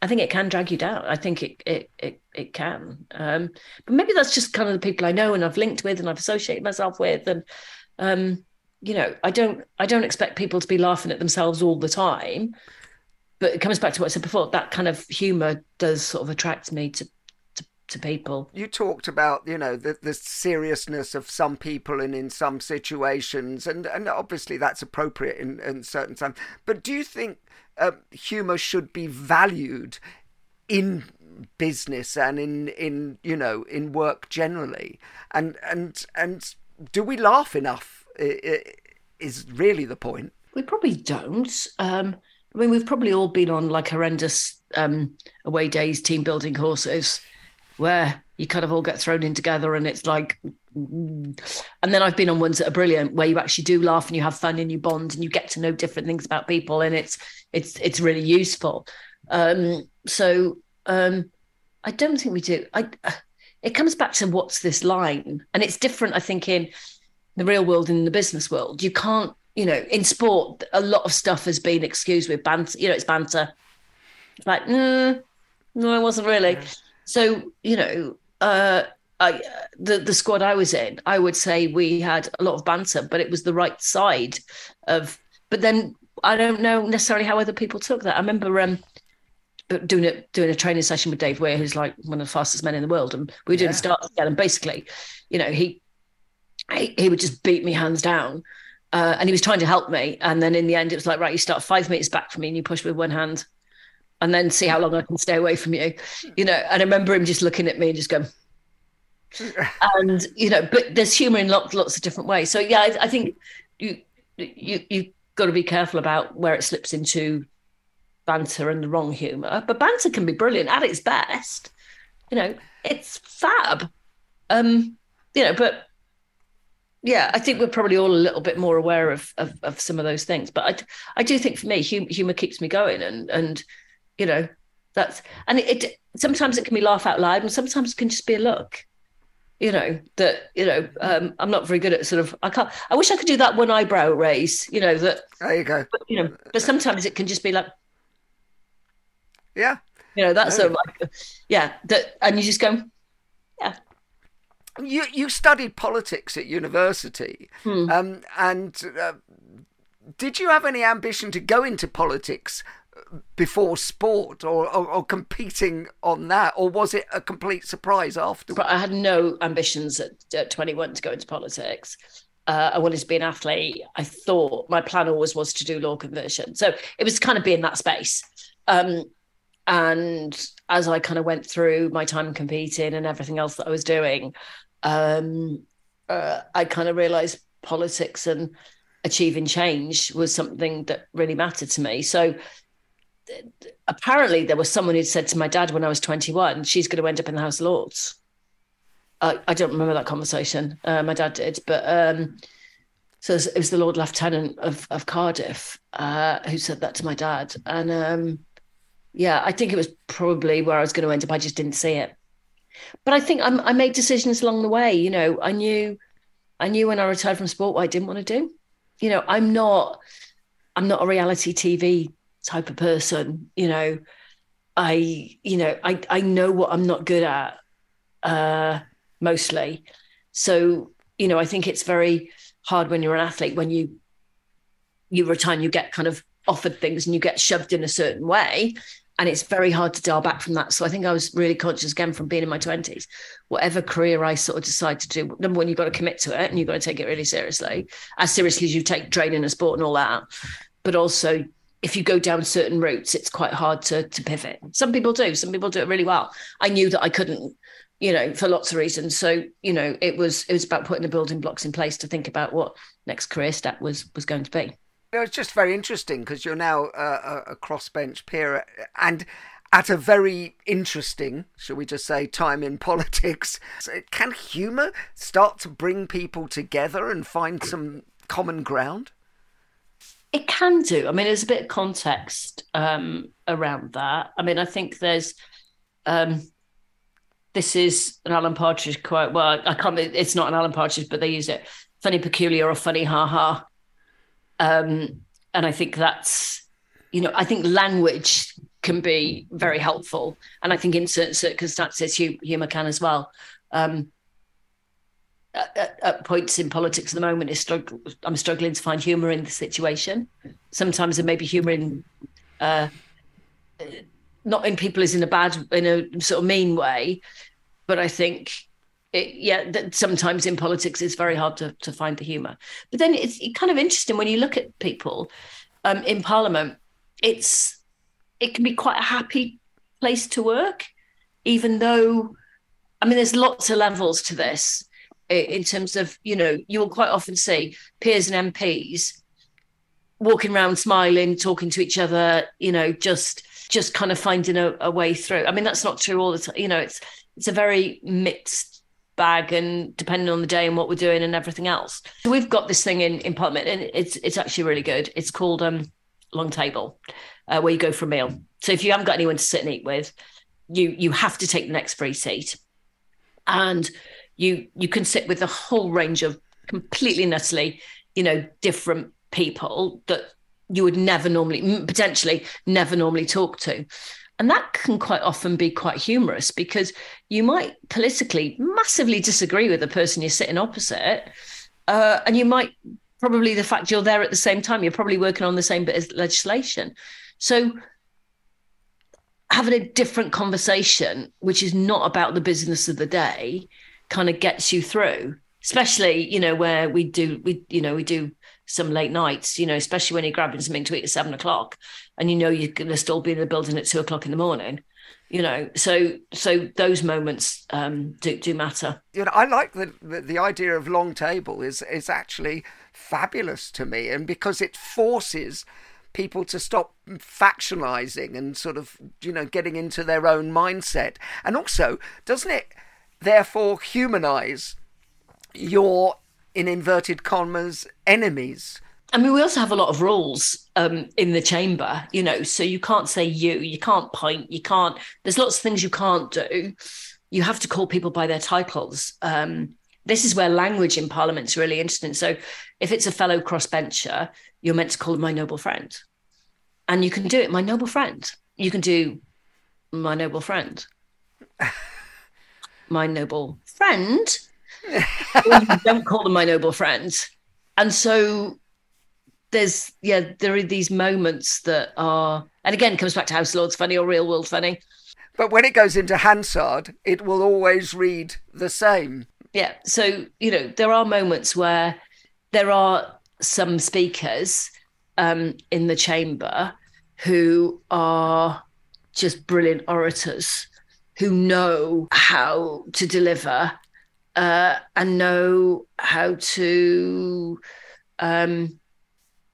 I think it can drag you down. I think it it it, it can. Um, but maybe that's just kind of the people I know and I've linked with and I've associated myself with and um, you know, I don't I don't expect people to be laughing at themselves all the time. But it comes back to what I said before. That kind of humor does sort of attract me to to, people.
You talked about, you know, the, the seriousness of some people and in some situations, and, and obviously that's appropriate in, in certain times. But do you think uh, humour should be valued in business and in, in you know in work generally? And and and do we laugh enough? Is really the point.
We probably don't. Um, I mean, we've probably all been on like horrendous um, away days, team building courses, where you kind of all get thrown in together, and it's like. mm. And then I've been on ones that are brilliant, where you actually do laugh and you have fun and you bond and you get to know different things about people, and it's it's it's really useful. Um, so um, I don't think we do. I it comes back to what's this line, and it's different. I think in the real world and in the business world, you can't you know, in sport, a lot of stuff has been excused with banter. You know, it's banter. Like, no, no, it wasn't really. So, you know, uh, I, the the squad I was in, I would say we had a lot of banter, but it was the right side of. But then I don't know necessarily how other people took that. I remember um, but doing it doing a training session with Dave Weir, who's like one of the fastest men in the world, and we were doing
Yeah.
starts together. And basically, you know, he he, he would just beat me hands down. Uh, and he was trying to help me. And then in the end, it was like, right, you start five meters back from me and you push with one hand and then see how long I can stay away from you. You know, and I remember him just looking at me and just going, and you know, but there's humor in lots, lots of different ways. So yeah, I, I think you you you got to be careful about where it slips into banter and the wrong humor. But banter can be brilliant at its best. You know, it's fab. Um, you know, but yeah, I think we're probably all a little bit more aware of of, of some of those things. But I I do think for me, hum, humor keeps me going, and and you know that's and it, it sometimes it can be laugh out loud, and sometimes it can just be a look. You know that you know um, I'm not very good at sort of I can't I wish I could do that one eyebrow raise. You know that
There you go.
but, you know but sometimes it can just be like
Yeah.
you know that's
No.
sort of like yeah that and you just go yeah
You you studied politics at university,
Hmm.
um, and uh, did you have any ambition to go into politics before sport, or, or, or competing on that, or was it a complete surprise afterwards?
I had no ambitions at, at 21 to go into politics. Uh, I wanted to be an athlete. I thought my plan always was to do law conversion. So it was kind of be in that space. Um, and as I kind of went through my time competing and everything else that I was doing, um, uh, I kind of realized politics and achieving change was something that really mattered to me. So apparently, there was someone who'd said to my dad when I was 21, she's going to end up in the House of Lords. I, I don't remember that conversation. Uh, my dad did, but um, so it was, it was the Lord Lieutenant of, of Cardiff uh, who said that to my dad. And um, yeah, I think it was probably where I was going to end up. I just didn't see it. But I think I'm, I made decisions along the way. You know, I knew, I knew when I retired from sport what I didn't want to do. You know, I'm not, I'm not a reality TV type of person. You know, I, you know, I, I know what I'm not good at, uh, mostly. So, you know, I think it's very hard when you're an athlete when you, you retire and you get kind of offered things and you get shoved in a certain way and it's very hard to dial back from that. So I think I was really conscious again from being in my twenties. Whatever career I sort of decide to do, number one, you've got to commit to it and you've got to take it really seriously, as seriously as you take training and sport and all that. But also, if you go down certain routes, it's quite hard to to pivot. Some people do. Some people do it really well. I knew that I couldn't, you know, for lots of reasons. So you know, it was it was about putting the building blocks in place to think about what next career step was was going to be.
It's just very interesting because you're now uh, a, a crossbench peer and at a very interesting, shall we just say, time in politics. So Can humour start to bring people together and find some common ground?
It can do. I mean, there's a bit of context um, around that. I mean, I think there's. Um, this is an Alan Partridge quote. Well, I can't. It's not an Alan Partridge, but they use it. Funny, peculiar, or funny, ha ha. Um, and I think that's, you know, I think language can be very helpful, and I think in certain circumstances, humor can as well. Um, at, at- points in politics at the moment is struggle, I'm struggling to find humor in the situation. Sometimes there may be humor in, uh, not in people as in a bad, in a sort of mean way, but I think, it, yeah, that sometimes in politics it's very hard to to find the humor. But then it's kind of interesting when you look at people um, in Parliament. It's it can be quite a happy place to work, even though, I mean, there's lots of levels to this in terms of you know you will quite often see peers and MPs walking around smiling talking to each other you know just just kind of finding a, a way through. I mean that's not true all the time you know it's it's a very mixed bag and depending on the day and what we're doing and everything else. So we've got this thing in in parliament and it's it's actually really good. It's called um long table uh, where you go for a meal. So if you haven't got anyone to sit and eat with you you have to take the next free seat. And you you can sit with a whole range of completely nuttily you know different people that you would never normally potentially never normally talk to. And that can quite often be quite humorous because you might politically massively disagree with the person you're sitting opposite uh, and you might probably the fact you're there at the same time you're probably working on the same bit of legislation. So having a different conversation, which is not about the business of the day, kind of gets you through. Especially, you know, where we do we, you know, we do some late nights, you know, especially when you're grabbing something to eat at seven o'clock and you know you're gonna still be in the building at two o'clock in the morning. You know, so so those moments um, do do matter.
You know, I like the, the the idea of long table is is actually fabulous to me, and because it forces people to stop factionalizing and sort of you know getting into their own mindset and also doesn't it therefore humanize your in inverted commas enemies
I mean, we also have a lot of rules um, in the chamber, you know, so you can't say you, you can't point, you can't, there's lots of things you can't do. You have to call people by their titles. Um, this is where language in Parliament's really interesting. So if it's a fellow crossbencher, you're meant to call them my noble friend. And you can do it, my noble friend. You can do my noble friend. my noble friend. don't call them my noble friend. And so there's yeah, there are these moments that are and again comes back to House Lords funny or real world funny.
But when it goes into Hansard, it will always read the same.
Yeah. So, you know, there are moments where there are some speakers um, in the chamber who are just brilliant orators who know how to deliver uh, and know how to um,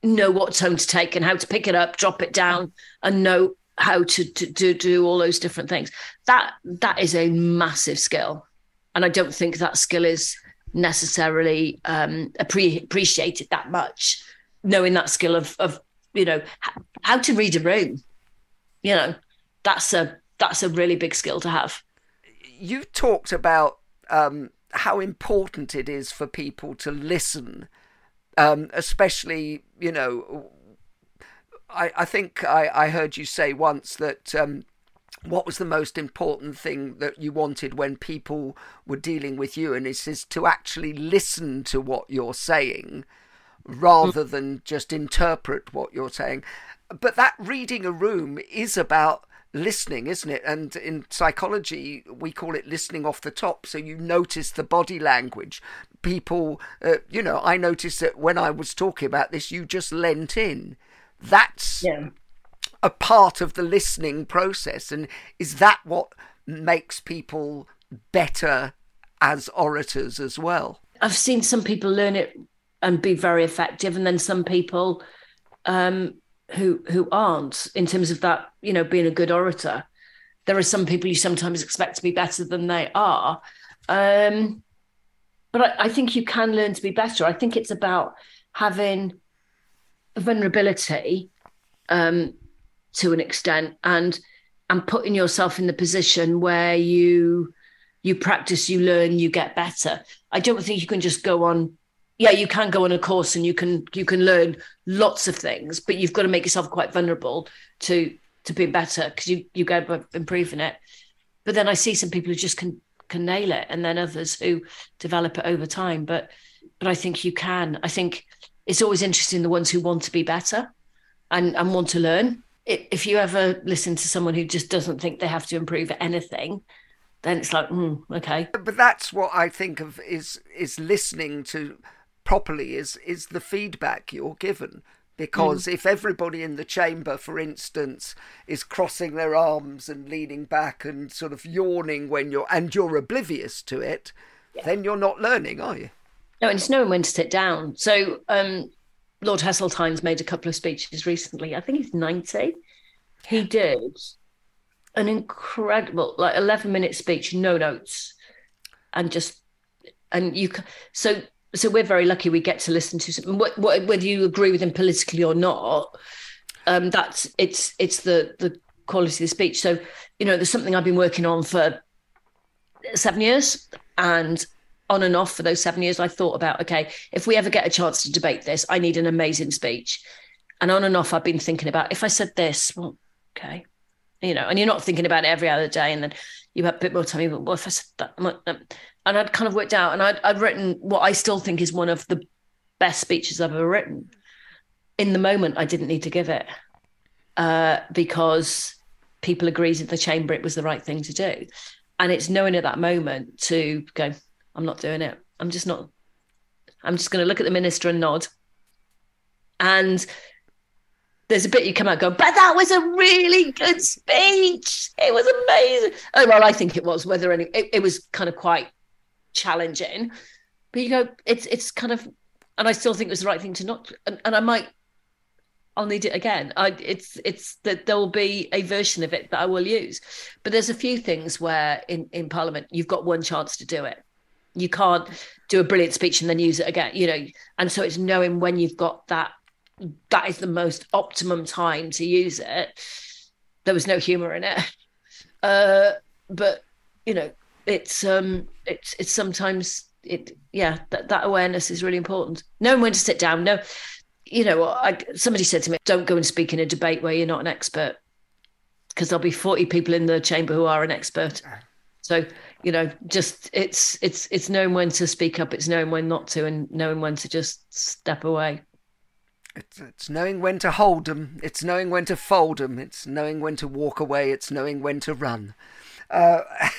know what tone to take and how to pick it up, drop it down, and know how to, to, to do all those different things. That that is a massive skill, and I don't think that skill is necessarily um, appre- appreciated that much. Knowing that skill of of you know how to read a room, you know, that's a that's a really big skill to have.
You talked about um, how important it is for people to listen um, especially you know I, I think I, I heard you say once that um, what was the most important thing that you wanted when people were dealing with you and it is to actually listen to what you're saying rather than just interpret what you're saying but that reading a room is about listening, isn't it? And in psychology, we call it listening off the top. So you notice the body language. People, uh, you know, I noticed that when I was talking about this, you just lent in. That's yeah. a part of the listening process. And is that what makes people better as orators as well?
I've seen some people learn it and be very effective, and then some people um, who who aren't in terms of that you know being a good orator. There are some people you sometimes expect to be better than they are. Um, but I, I, think you can learn to be better. I think it's about having vulnerability um, to an extent and and putting yourself in the position where you you practice you learn you get better. I don't think you can just go on yeah, you can go on a course and you can you can learn lots of things, but you've got to make yourself quite vulnerable to to be better because you you go improving it. But then I see some people who just can can nail it, and then others who develop it over time. But but I think you can. I think it's always interesting the ones who want to be better and and want to learn. If you ever listen to someone who just doesn't think they have to improve anything, then it's like, mm, okay.
But that's what I think of is is listening to properly is is the feedback you're given. Because mm. if everybody in the chamber for instance is crossing their arms and leaning back and sort of yawning when you're and you're oblivious to it yeah. then you're not learning are you?
No and it's knowing when to sit down. So um, lord heseltine's made a couple of speeches recently. I think he's 90 he did an incredible like 11 minute speech no notes and just and you so so we're very lucky we get to listen to some, what, what, whether you agree with them politically or not. Um, that's it's it's the the quality of the speech. So you know, there's something I've been working on for seven years, and on and off for those seven years, I thought about okay, if we ever get a chance to debate this, I need an amazing speech. And on and off, I've been thinking about if I said this, well, okay, you know, and you're not thinking about it every other day, and then you have a bit more time. you But what if I said that? And I'd kind of worked out, and I'd, I'd written what I still think is one of the best speeches I've ever written. In the moment, I didn't need to give it uh, because people agreed in the chamber it was the right thing to do. And it's knowing at that moment to go, I'm not doing it. I'm just not, I'm just going to look at the minister and nod. And there's a bit you come out go, but that was a really good speech. It was amazing. Oh, well, I think it was, whether any, it, it was kind of quite challenging. But you go, it's, it's kind of, and I still think it was the right thing to not, and, and I might I'll need it again. I, it's it's that there will be a version of it that I will use, but there's a few things where in in Parliament you've got one chance to do it. You can't do a brilliant speech and then use it again, you know. And so it's knowing when you've got that that is the most optimum time to use it. There was no humour in it, uh, but you know, it's um, it's it's sometimes it yeah that that awareness is really important. Knowing when to sit down, no you know, I, somebody said to me, don't go and speak in a debate where you're not an expert because there'll be 40 people in the chamber who are an expert. So, you know, just it's it's it's knowing when to speak up, it's knowing when not to, and knowing when to just step away.
It's, it's knowing when to hold them. It's knowing when to fold them. It's knowing when to walk away. It's knowing when to run. Uh,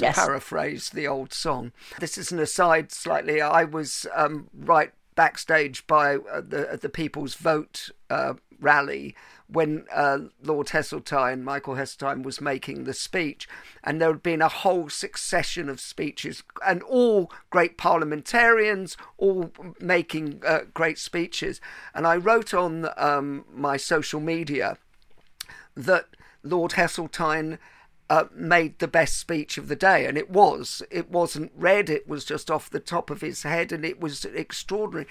to
yes.
paraphrase the old song. This is an aside slightly. I was um, right backstage by uh, the the People's Vote uh, rally when uh, Lord Heseltine, Michael Heseltine, was making the speech, and there had been a whole succession of speeches, and all great parliamentarians, all making uh, great speeches. And I wrote on um, my social media that Lord Heseltine uh, made the best speech of the day, and it was. It wasn't read; it was just off the top of his head, and it was extraordinary.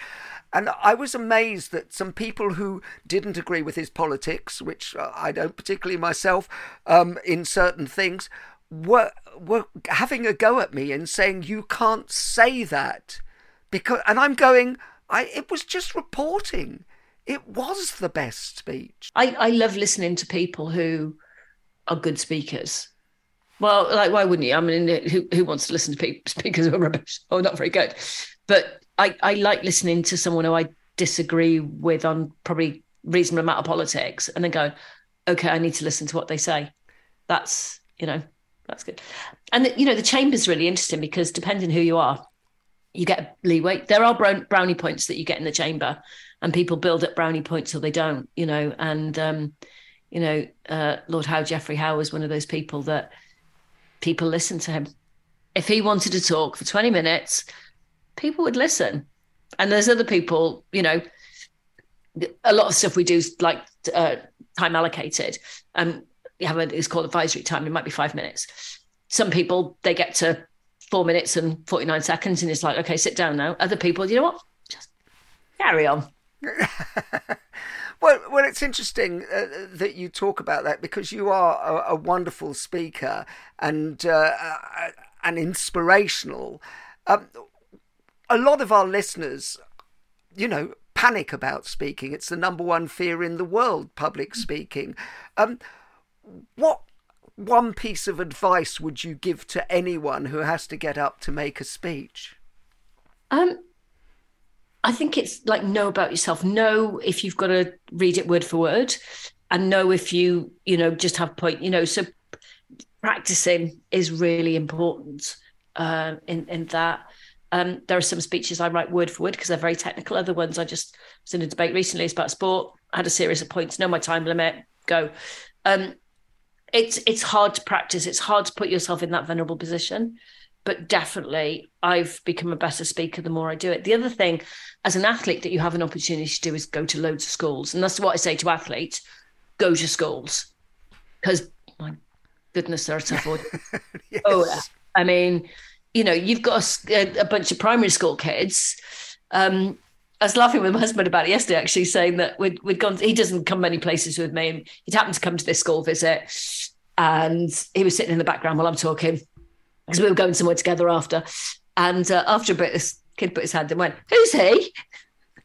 And I was amazed that some people who didn't agree with his politics, which I don't particularly myself, um, in certain things, were were having a go at me and saying you can't say that because. And I'm going. I it was just reporting. It was the best speech.
I, I love listening to people who are good speakers. Well, like why wouldn't you? I mean, who who wants to listen to people, speakers who are rubbish or not very good? But I I like listening to someone who I disagree with on probably reasonable amount of politics, and then going, okay, I need to listen to what they say. That's you know that's good. And the, you know the chamber's really interesting because depending who you are, you get leeway. There are brown, brownie points that you get in the chamber, and people build up brownie points or they don't. You know, and um, you know, uh, Lord Howe, Geoffrey Howe was one of those people that people listened to him. If he wanted to talk for 20 minutes, people would listen. And there's other people, you know, a lot of stuff we do is like uh, time allocated. Um, you have a, it's called advisory time. It might be five minutes. Some people, they get to four minutes and 49 seconds and it's like, okay, sit down now. Other people, you know what? Just carry on.
Well, well, it's interesting uh, that you talk about that because you are a, a wonderful speaker and uh, uh, and inspirational. Um, a lot of our listeners, you know, panic about speaking. It's the number one fear in the world, public speaking. Um, what one piece of advice would you give to anyone who has to get up to make a speech?
Um, I think it's like know about yourself. Know if you've got to read it word for word, and know if you you know just have point. You know, so practicing is really important uh, in in that. Um, there are some speeches I write word for word because they're very technical. Other ones I just was in a debate recently. It's about sport. I had a series of points. Know my time limit. Go. Um, it's it's hard to practice. It's hard to put yourself in that vulnerable position but definitely I've become a better speaker the more I do it. The other thing, as an athlete, that you have an opportunity to do is go to loads of schools. And that's what I say to athletes go to schools. Because my goodness, they're a tough yes. Oh, yeah. I mean, you know, you've got a, a bunch of primary school kids. Um, I was laughing with my husband about it yesterday, actually, saying that we'd, we'd gone, he doesn't come many places with me. And he'd happened to come to this school visit. And he was sitting in the background while I'm talking because we were going somewhere together after. And uh, after a bit, this kid put his hand and went, "Who's he?"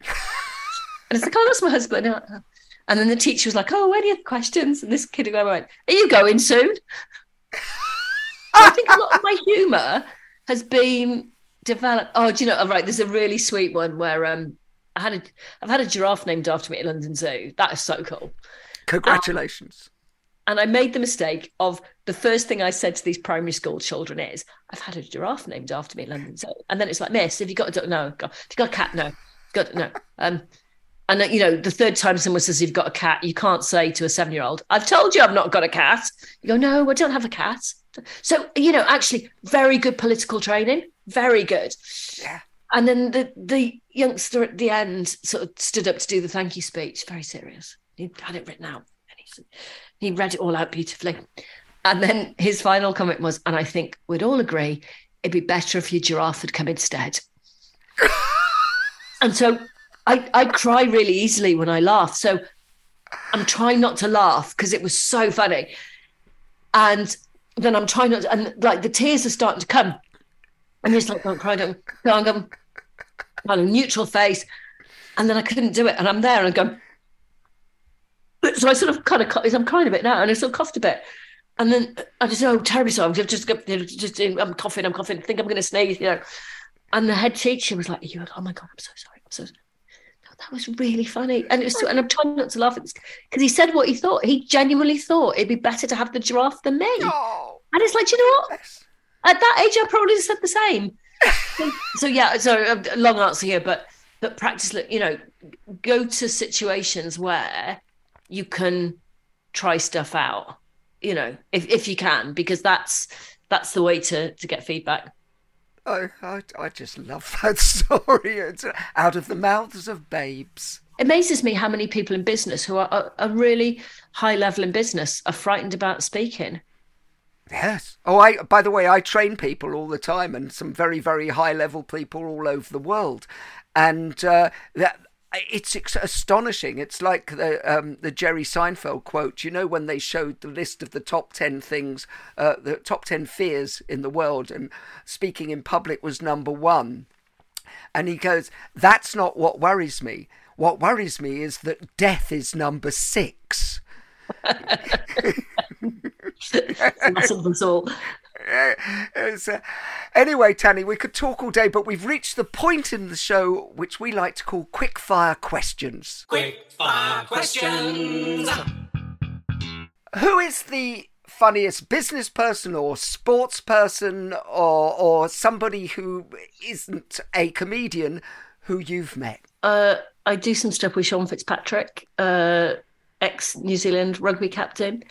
and it's like, "Oh, that's my husband." And then the teacher was like, "Oh, any other questions?" And this kid went, "Are you going soon?" I think a lot of my humour has been developed. Oh, do you know? Oh, right, there's a really sweet one where um, I had a, I've had a giraffe named after me at London Zoo. That is so cool.
Congratulations.
And I made the mistake of the first thing I said to these primary school children is, "I've had a giraffe named after me in London." So, and then it's like, "Miss, have you got a dog? No. Got, have you got a cat? No. Got no." Um, and you know, the third time someone says you've got a cat, you can't say to a seven-year-old, "I've told you I've not got a cat." You go, "No, I don't have a cat." So you know, actually, very good political training, very good.
Yeah.
And then the the youngster at the end sort of stood up to do the thank you speech, very serious. He had it written out, and he read it all out beautifully. And then his final comment was, and I think we'd all agree, it'd be better if your giraffe had come instead. and so I, I cry really easily when I laugh. So I'm trying not to laugh because it was so funny. And then I'm trying not to, and like the tears are starting to come. And he's like, don't cry, don't, don't, don't, kind of neutral face. And then I couldn't do it. And I'm there and I'm going, so I sort of kind of, I'm crying a bit now and I sort of coughed a bit. And then I just, oh, terribly sorry. I'm just, just, I'm coughing, I'm coughing. I think I'm going to sneeze, you know. And the head teacher was like, you oh my God, I'm so sorry. I'm so sorry that was really funny. And it was, and I'm trying not to laugh because he said what he thought. He genuinely thought it'd be better to have the giraffe than me. And it's like, you know what? At that age, I probably said the same. so, so, yeah, so a long answer here, but but practice. You know, go to situations where you can try stuff out. You know, if if you can, because that's that's the way to to get feedback.
oh I, I just love that story. It's out of the mouths of babes.
It amazes me how many people in business who are, are, are really high level in business are frightened about speaking.
Yes. Oh, I. By the way, I train people all the time, and some very, very high level people all over the world, and uh, that it's astonishing. It's like the um, the Jerry Seinfeld quote. You know when they showed the list of the top ten things, uh, the top ten fears in the world, and speaking in public was number one. And he goes, "That's not what worries me. What worries me is that death is number six.
Us all.
Uh, anyway, Tanni, we could talk all day, but we've reached the point in the show which we like to call quick fire questions.
Quick fire questions.
Who is the funniest business person or sports person or or somebody who isn't a comedian who you've met?
Uh, I do some stuff with Sean Fitzpatrick, uh, ex New Zealand rugby captain.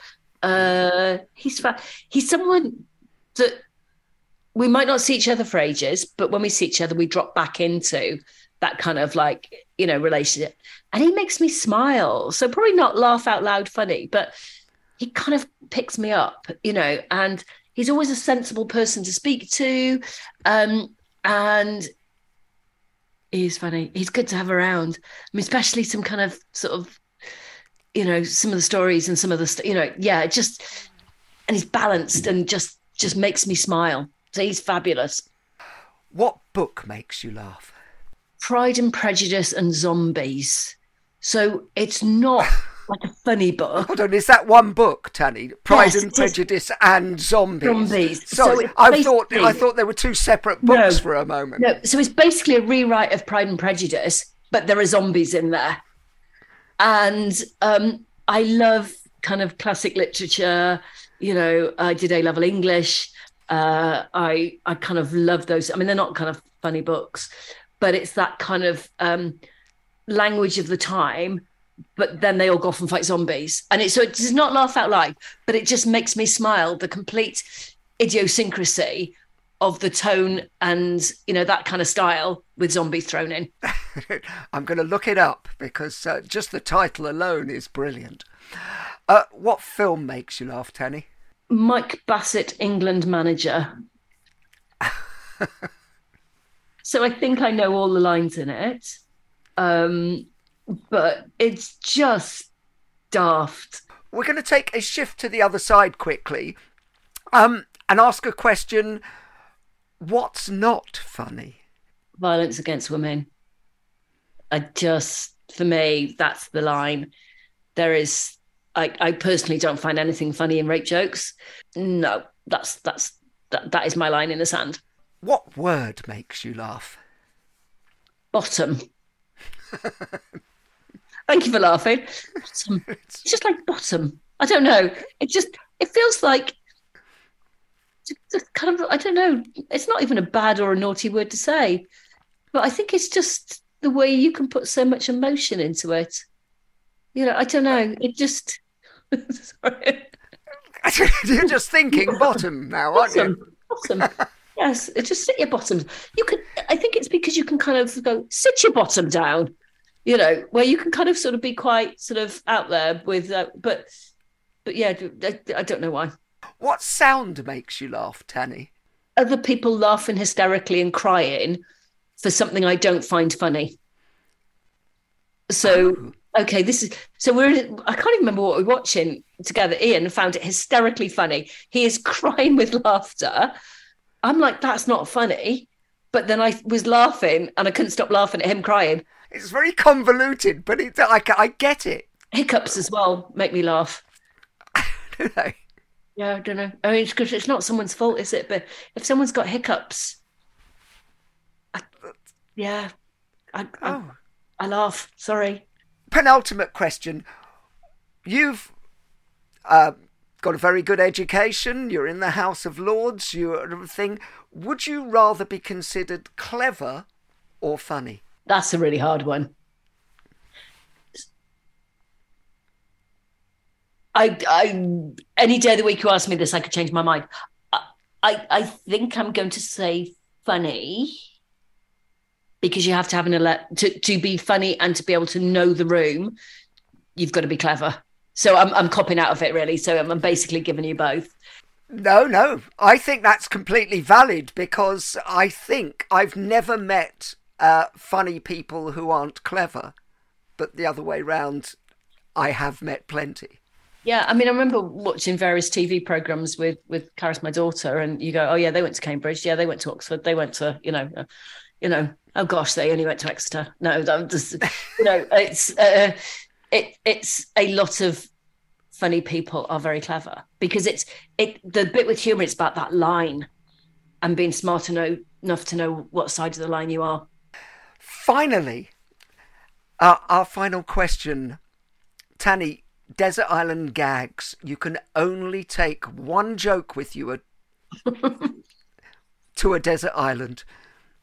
Uh, he's fa- he's someone that we might not see each other for ages, but when we see each other, we drop back into that kind of like, you know, relationship. And he makes me smile. So probably not laugh out loud funny, but he kind of picks me up, you know, and he's always a sensible person to speak to. Um, and he's funny. He's good to have around. I mean, especially some kind of sort of, you know, some of the stories and some of the, st- you know, yeah, just, and he's balanced and just just makes me smile. So he's fabulous.
What book makes you laugh?
Pride and Prejudice and Zombies. So it's not like a funny book.
Hold on, is that one book, Tanni? Pride yes, and Prejudice and Zombies.
Zombies.
Sorry, so I thought I thought there were two separate books no, for a moment.
No, so it's basically a rewrite of Pride and Prejudice, but there are zombies in there. And um, I love kind of classic literature you know, I did A level English. Uh, I I kind of love those. I mean, they're not kind of funny books, but it's that kind of um, language of the time. But then they all go off and fight zombies, and it's so it does not laugh out loud, but it just makes me smile. The complete idiosyncrasy of the tone and you know that kind of style with zombies thrown in.
I'm going to look it up because uh, just the title alone is brilliant. Uh, what film makes you laugh, Tanni?
Mike Bassett, England manager. so I think I know all the lines in it. Um, but it's just daft.
We're going to take a shift to the other side quickly um, and ask a question What's not funny?
Violence against women. I just, for me, that's the line. There is I, I personally don't find anything funny in rape jokes. No, that's that's that, that is my line in the sand.
What word makes you laugh?
Bottom. Thank you for laughing. Bottom. It's just like bottom. I don't know. It just it feels like just kind of I don't know. It's not even a bad or a naughty word to say, but I think it's just the way you can put so much emotion into it. You know, I don't know. It just sorry.
You're just thinking bottom now, aren't
bottom,
you?
Bottom. yes, it just sit your bottom. You can. I think it's because you can kind of go sit your bottom down. You know, where you can kind of sort of be quite sort of out there with, uh, but, but yeah, I, I don't know why.
What sound makes you laugh, Tanni?
Other people laughing hysterically and crying for something I don't find funny. So. Okay, this is so we're I can't even remember what we are watching together. Ian found it hysterically funny. He is crying with laughter. I'm like, that's not funny. But then I was laughing and I couldn't stop laughing at him crying.
It's very convoluted, but it's I, I get it.
Hiccups as well make me laugh.
do they?
Yeah, I don't know. I mean, because it's not someone's fault, is it? But if someone's got hiccups, I, yeah, I, oh. I, I laugh. Sorry
penultimate question. You've uh, got a very good education. You're in the House of Lords. You're a thing. Would you rather be considered clever or funny?
That's a really hard one. I, I, any day of the week you ask me this, I could change my mind. I, I, I think I'm going to say funny because you have to have an elect to, to be funny and to be able to know the room you've got to be clever. So i'm, I'm copping out of it really. So I'm, I'm basically giving you both.
No no. I think that's completely valid because i think i've never met uh, funny people who aren't clever but the other way round i have met plenty
yeah, I mean, I remember watching various TV programs with with Carys, my daughter, and you go, "Oh yeah, they went to Cambridge. Yeah, they went to Oxford. They went to, you know, uh, you know, oh gosh, they only went to Exeter. No, I'm just, you know, it's uh, it it's a lot of funny people are very clever because it's it the bit with humor. It's about that line and being smart to know enough to know what side of the line you are.
Finally, uh, our final question, Tanni. Desert Island gags. You can only take one joke with you to a desert island.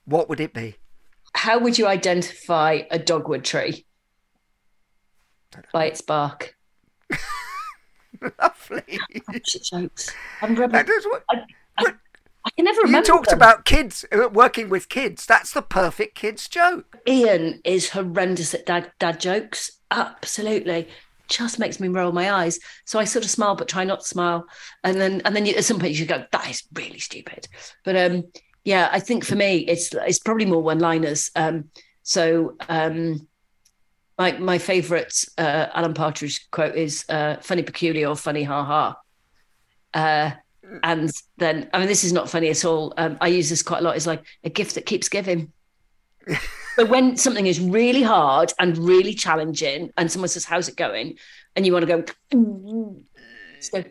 What would it be?
How would you identify a dogwood tree? By its bark.
Lovely.
jokes. I'm what, I, I, I, can never
remember. You talked
them.
about kids uh, working with kids. That's the perfect kids joke.
Ian is horrendous at dad, dad jokes. Absolutely just makes me roll my eyes. So I sort of smile, but try not to smile. And then, and then you, at some point you go, "That is really stupid." But um, yeah, I think for me, it's it's probably more one-liners. Um, so um, my my favourite uh, Alan Partridge quote is uh, "funny peculiar" or "funny ha ha." Uh, and then, I mean, this is not funny at all. Um, I use this quite a lot. It's like a gift that keeps giving. But when something is really hard and really challenging, and someone says, "How's it going?" and you want to go, so,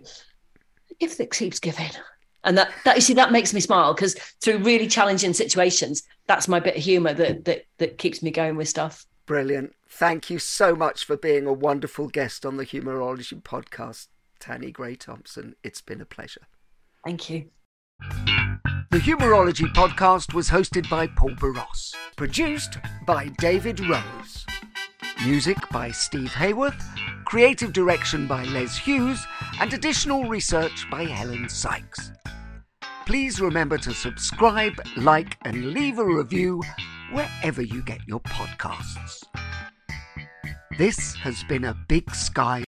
gift that keeps giving. And that that you see that makes me smile because through really challenging situations that's my bit of humor that that that keeps me going with stuff.
Brilliant. Thank you so much for being a wonderful guest on the Humourology podcast. Tanni Grey-Thompson it's been a pleasure.
Thank you
the Humourology podcast was hosted by Paul Boross, produced by David Rose. Music by Steve Hayworth, creative direction by Les Hughes, and additional research by Helen Sykes please remember to subscribe, like, and leave a review wherever you get your podcasts. This has been a Big Sky